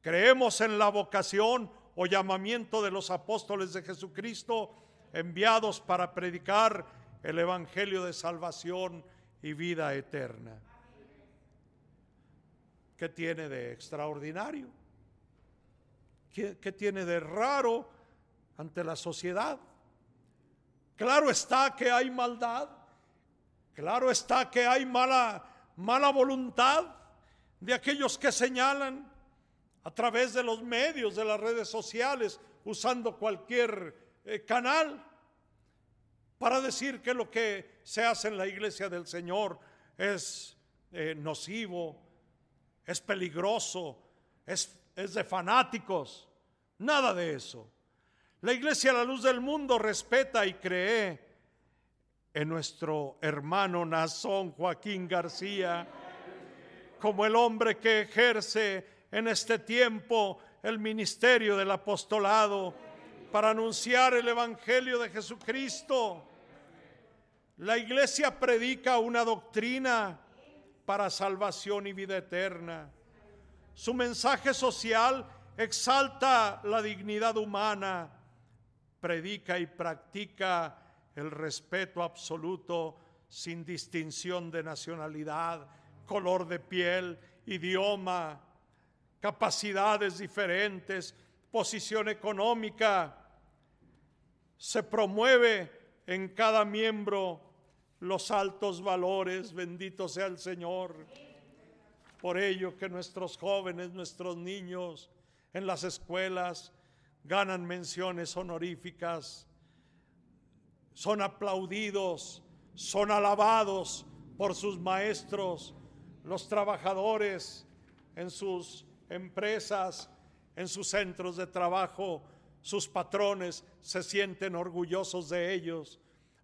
Creemos en la vocación o llamamiento de los apóstoles de Jesucristo enviados para predicar el Evangelio de salvación y vida eterna. ¿Qué tiene de extraordinario? ¿Qué, tiene de raro ante la sociedad? Claro está que hay maldad, claro está que hay mala, mala voluntad de aquellos que señalan a través de los medios, de las redes sociales, usando cualquier eh, canal para decir que lo que se hace en la iglesia del Señor es eh, nocivo, es peligroso, es, es de fanáticos. Nada de eso. La iglesia a la luz del mundo respeta y cree en nuestro hermano Nazón Joaquín García como el hombre que ejerce en este tiempo el ministerio del apostolado para anunciar el Evangelio de Jesucristo. La iglesia predica una doctrina para salvación y vida eterna. Su mensaje social exalta la dignidad humana, predica y practica el respeto absoluto sin distinción de nacionalidad, color de piel, idioma, capacidades diferentes, posición económica. Se promueve en cada miembro los altos valores, bendito sea el Señor. Por ello que nuestros jóvenes, nuestros niños en las escuelas ganan menciones honoríficas, son aplaudidos, son alabados por sus maestros, los trabajadores en sus empresas, en sus centros de trabajo, sus patrones se sienten orgullosos de ellos.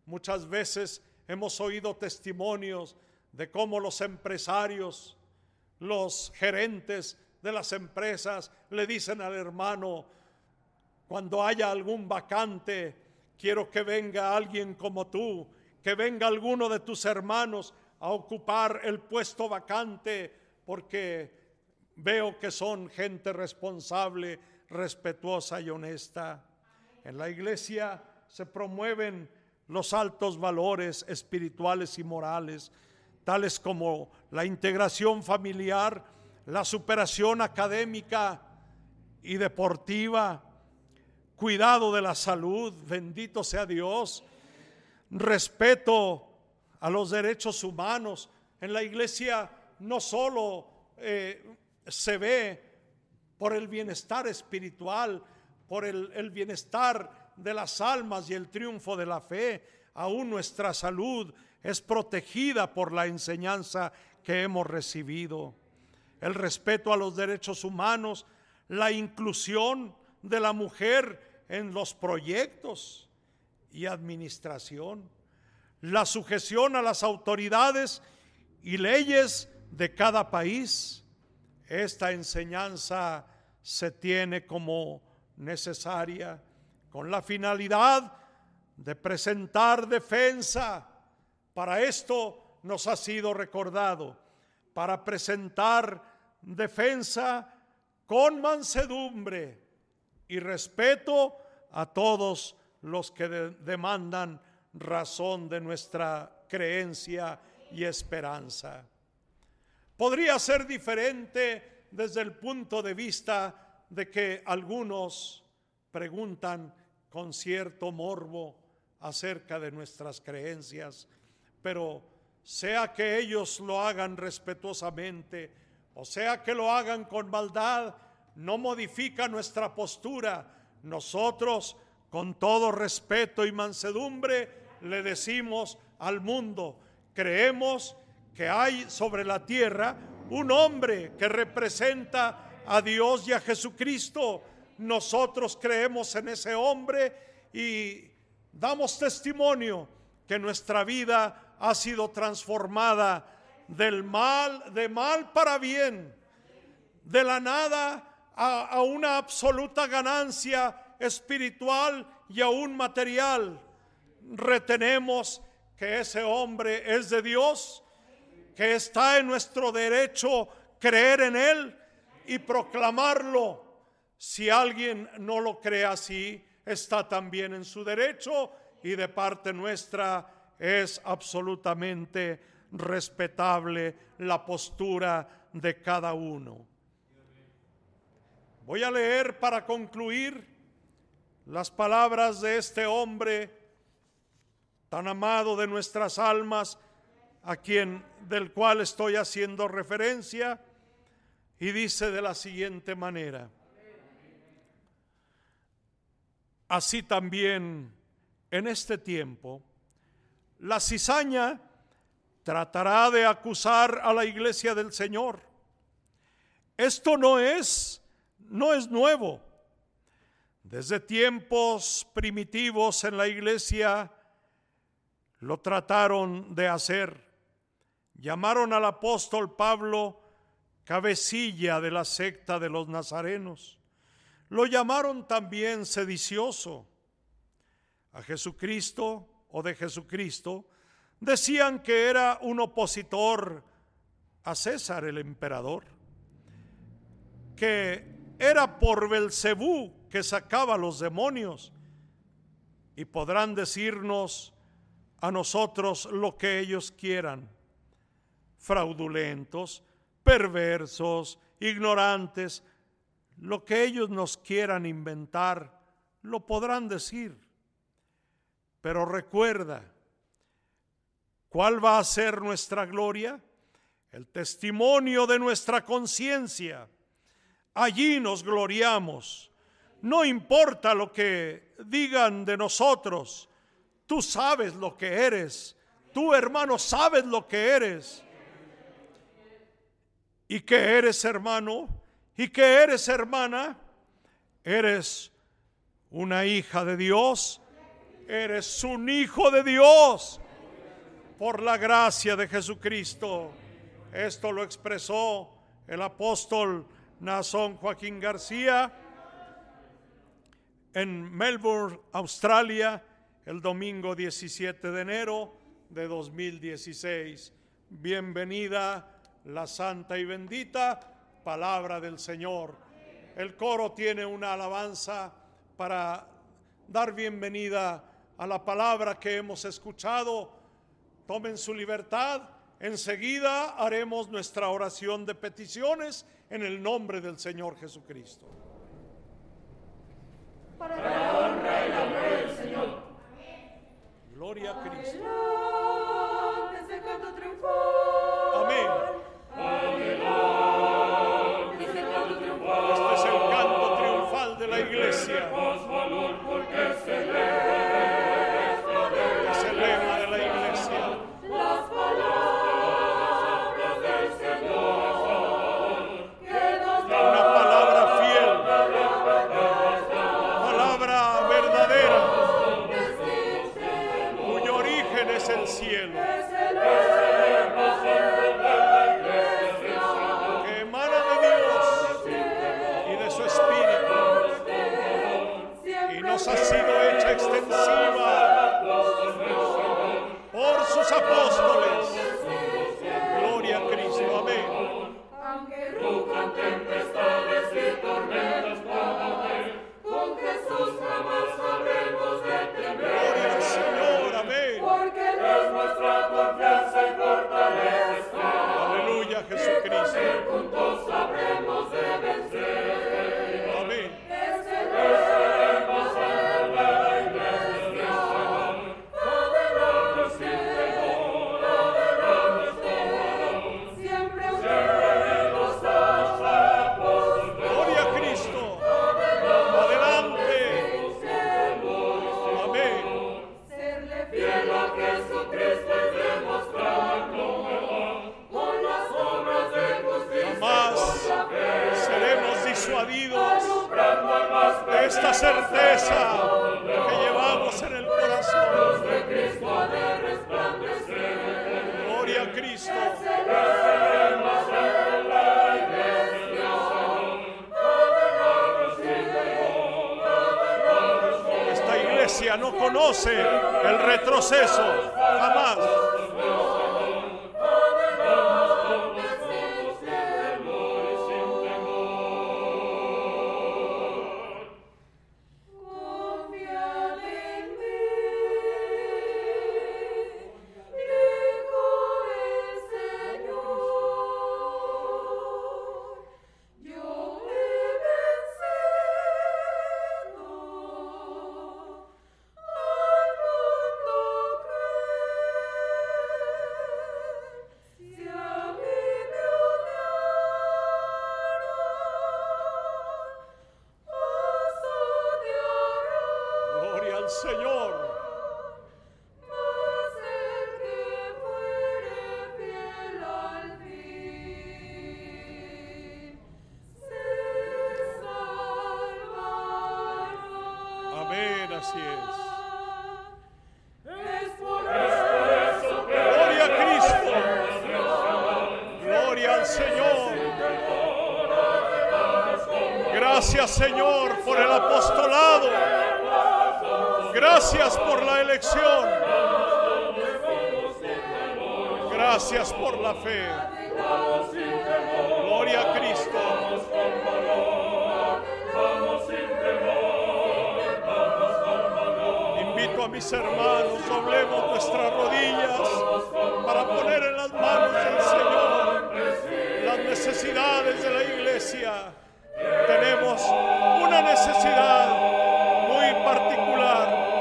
Muchas veces hemos oído testimonios de cómo los empresarios, los gerentes de las empresas le dicen al hermano, cuando haya algún vacante, quiero que venga alguien como tú, que venga alguno de tus hermanos a ocupar el puesto vacante, porque Veo que son gente responsable, respetuosa y honesta. En la iglesia se promueven los altos valores espirituales y morales, tales como la integración familiar, la superación académica y deportiva, cuidado de la salud, bendito sea Dios, respeto a los derechos humanos. En la iglesia no solo eh, se ve por el bienestar espiritual, por el, bienestar de las almas y el triunfo de la fe. Aún nuestra salud es protegida por la enseñanza que hemos recibido. El respeto a los derechos humanos, la inclusión de la mujer en los proyectos y administración, la sujeción a las autoridades y leyes de cada país esta enseñanza se tiene como necesaria con la finalidad de presentar defensa. Para esto nos ha sido recordado, para presentar defensa con mansedumbre y respeto a todos los que demandan razón de nuestra creencia y esperanza. Podría ser diferente desde el punto de vista de que algunos preguntan con cierto morbo acerca de nuestras creencias, pero sea que ellos lo hagan respetuosamente o sea que lo hagan con maldad, no modifica nuestra postura. Nosotros, con todo respeto y mansedumbre, le decimos al mundo, creemos que hay sobre la tierra un hombre que representa a Dios y a Jesucristo. Nosotros creemos en ese hombre y damos testimonio que nuestra vida ha sido transformada del mal, de mal para bien, de la nada a, a una absoluta ganancia espiritual y aún material. Retenemos que ese hombre es de Dios, que está en nuestro derecho creer en él y proclamarlo. Si alguien no lo cree así, está también en su derecho y de parte nuestra es absolutamente respetable la postura de cada uno. Voy a leer para concluir las palabras de este hombre tan amado de nuestras almas, a quien del cual estoy haciendo referencia, y dice de la siguiente manera: Así también en este tiempo la cizaña tratará de acusar a la iglesia del Señor. Esto no es no es nuevo. Desde tiempos primitivos en la iglesia lo trataron de hacer. Llamaron al apóstol Pablo cabecilla de la secta de los nazarenos. Lo llamaron también sedicioso. A Jesucristo o de Jesucristo decían que era un opositor a César el emperador, que era por Belcebú que sacaba los demonios. Y podrán decirnos a nosotros lo que ellos quieran. Fraudulentos, perversos, ignorantes, lo que ellos nos quieran inventar, lo podrán decir. Pero recuerda, ¿cuál va a ser nuestra gloria? El testimonio de nuestra conciencia allí nos gloriamos. No importa lo que digan de nosotros, tú sabes lo que eres, tú hermano sabes lo que eres. ¿Y que eres hermano? ¿Y que eres hermana? Eres una hija de Dios, eres un hijo de Dios por la gracia de Jesucristo. Esto lo expresó el apóstol Nazón Joaquín García en Melbourne, Australia, el domingo 17 de enero de 2016. Bienvenida la santa y bendita palabra del Señor. El coro tiene una alabanza para dar bienvenida a la palabra que hemos escuchado. Tomen su libertad. Enseguida haremos nuestra oración de peticiones en el nombre del Señor Jesucristo. Para la honra y la gloria del Señor. Gloria a Cristo. Apóstoles. Certeza que llevamos en el corazón. Gloria a Cristo. Esta iglesia no conoce el retroceso, jamás. Señor. Gracias Señor por el apostolado. Gracias por la elección. Gracias por la fe. Gloria a Cristo. Invito a mis hermanos, doblemos nuestras rodillas para poner en las manos del Señor necesidades de la iglesia. Tenemos una necesidad muy particular.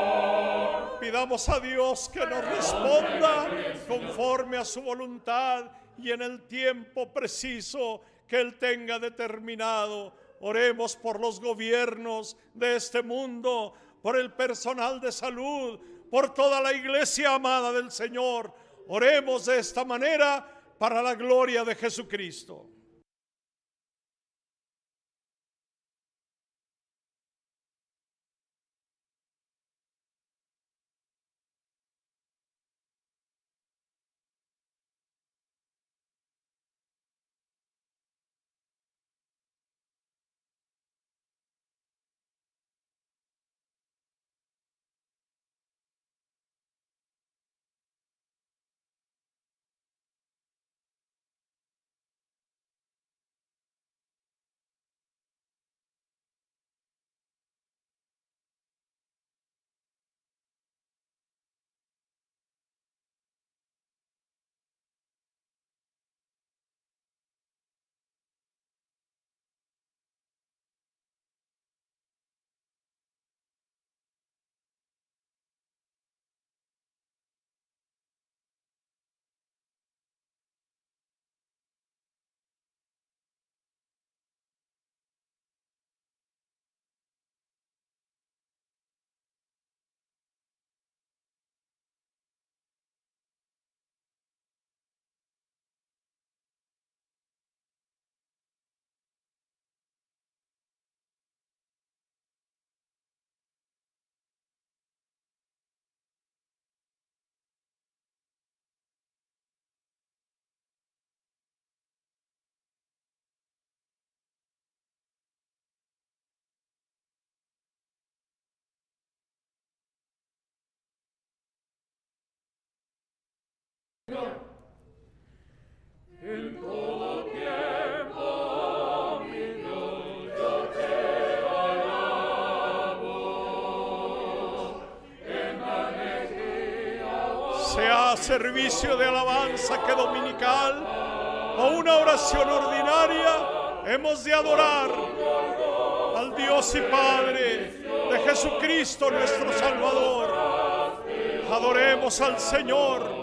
Pidamos a Dios que nos responda conforme a su voluntad y en el tiempo preciso que Él tenga determinado. Oremos por los gobiernos de este mundo, por el personal de salud, por toda la iglesia amada del Señor. Oremos de esta manera para la gloria de Jesucristo. Sea servicio de alabanza que dominical o una oración ordinaria, hemos de adorar al Dios y Padre de Jesucristo nuestro Salvador. Adoremos al Señor,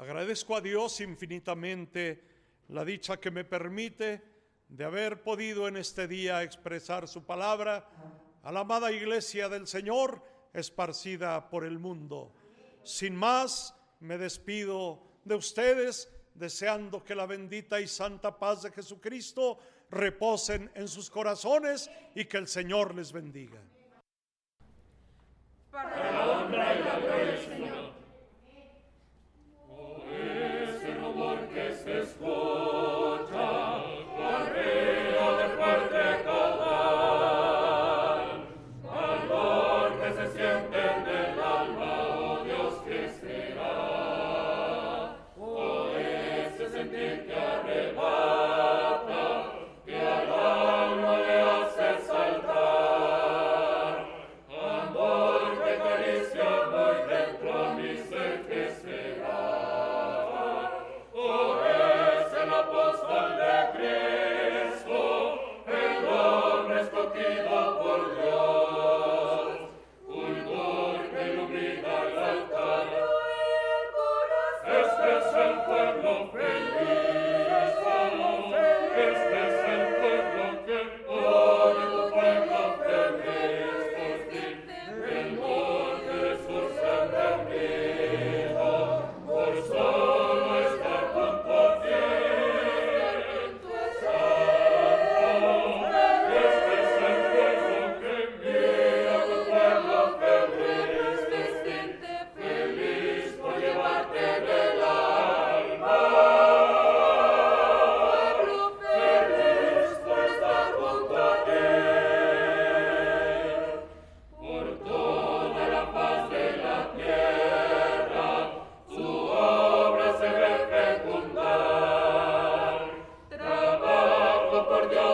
Agradezco a Dios infinitamente la dicha que me permite de haber podido en este día expresar su palabra a la amada iglesia del Señor esparcida por el mundo. Sin más, me despido de ustedes deseando que la bendita y santa paz de Jesucristo reposen en sus corazones y que el Señor les bendiga. Para la honra y la por Dios.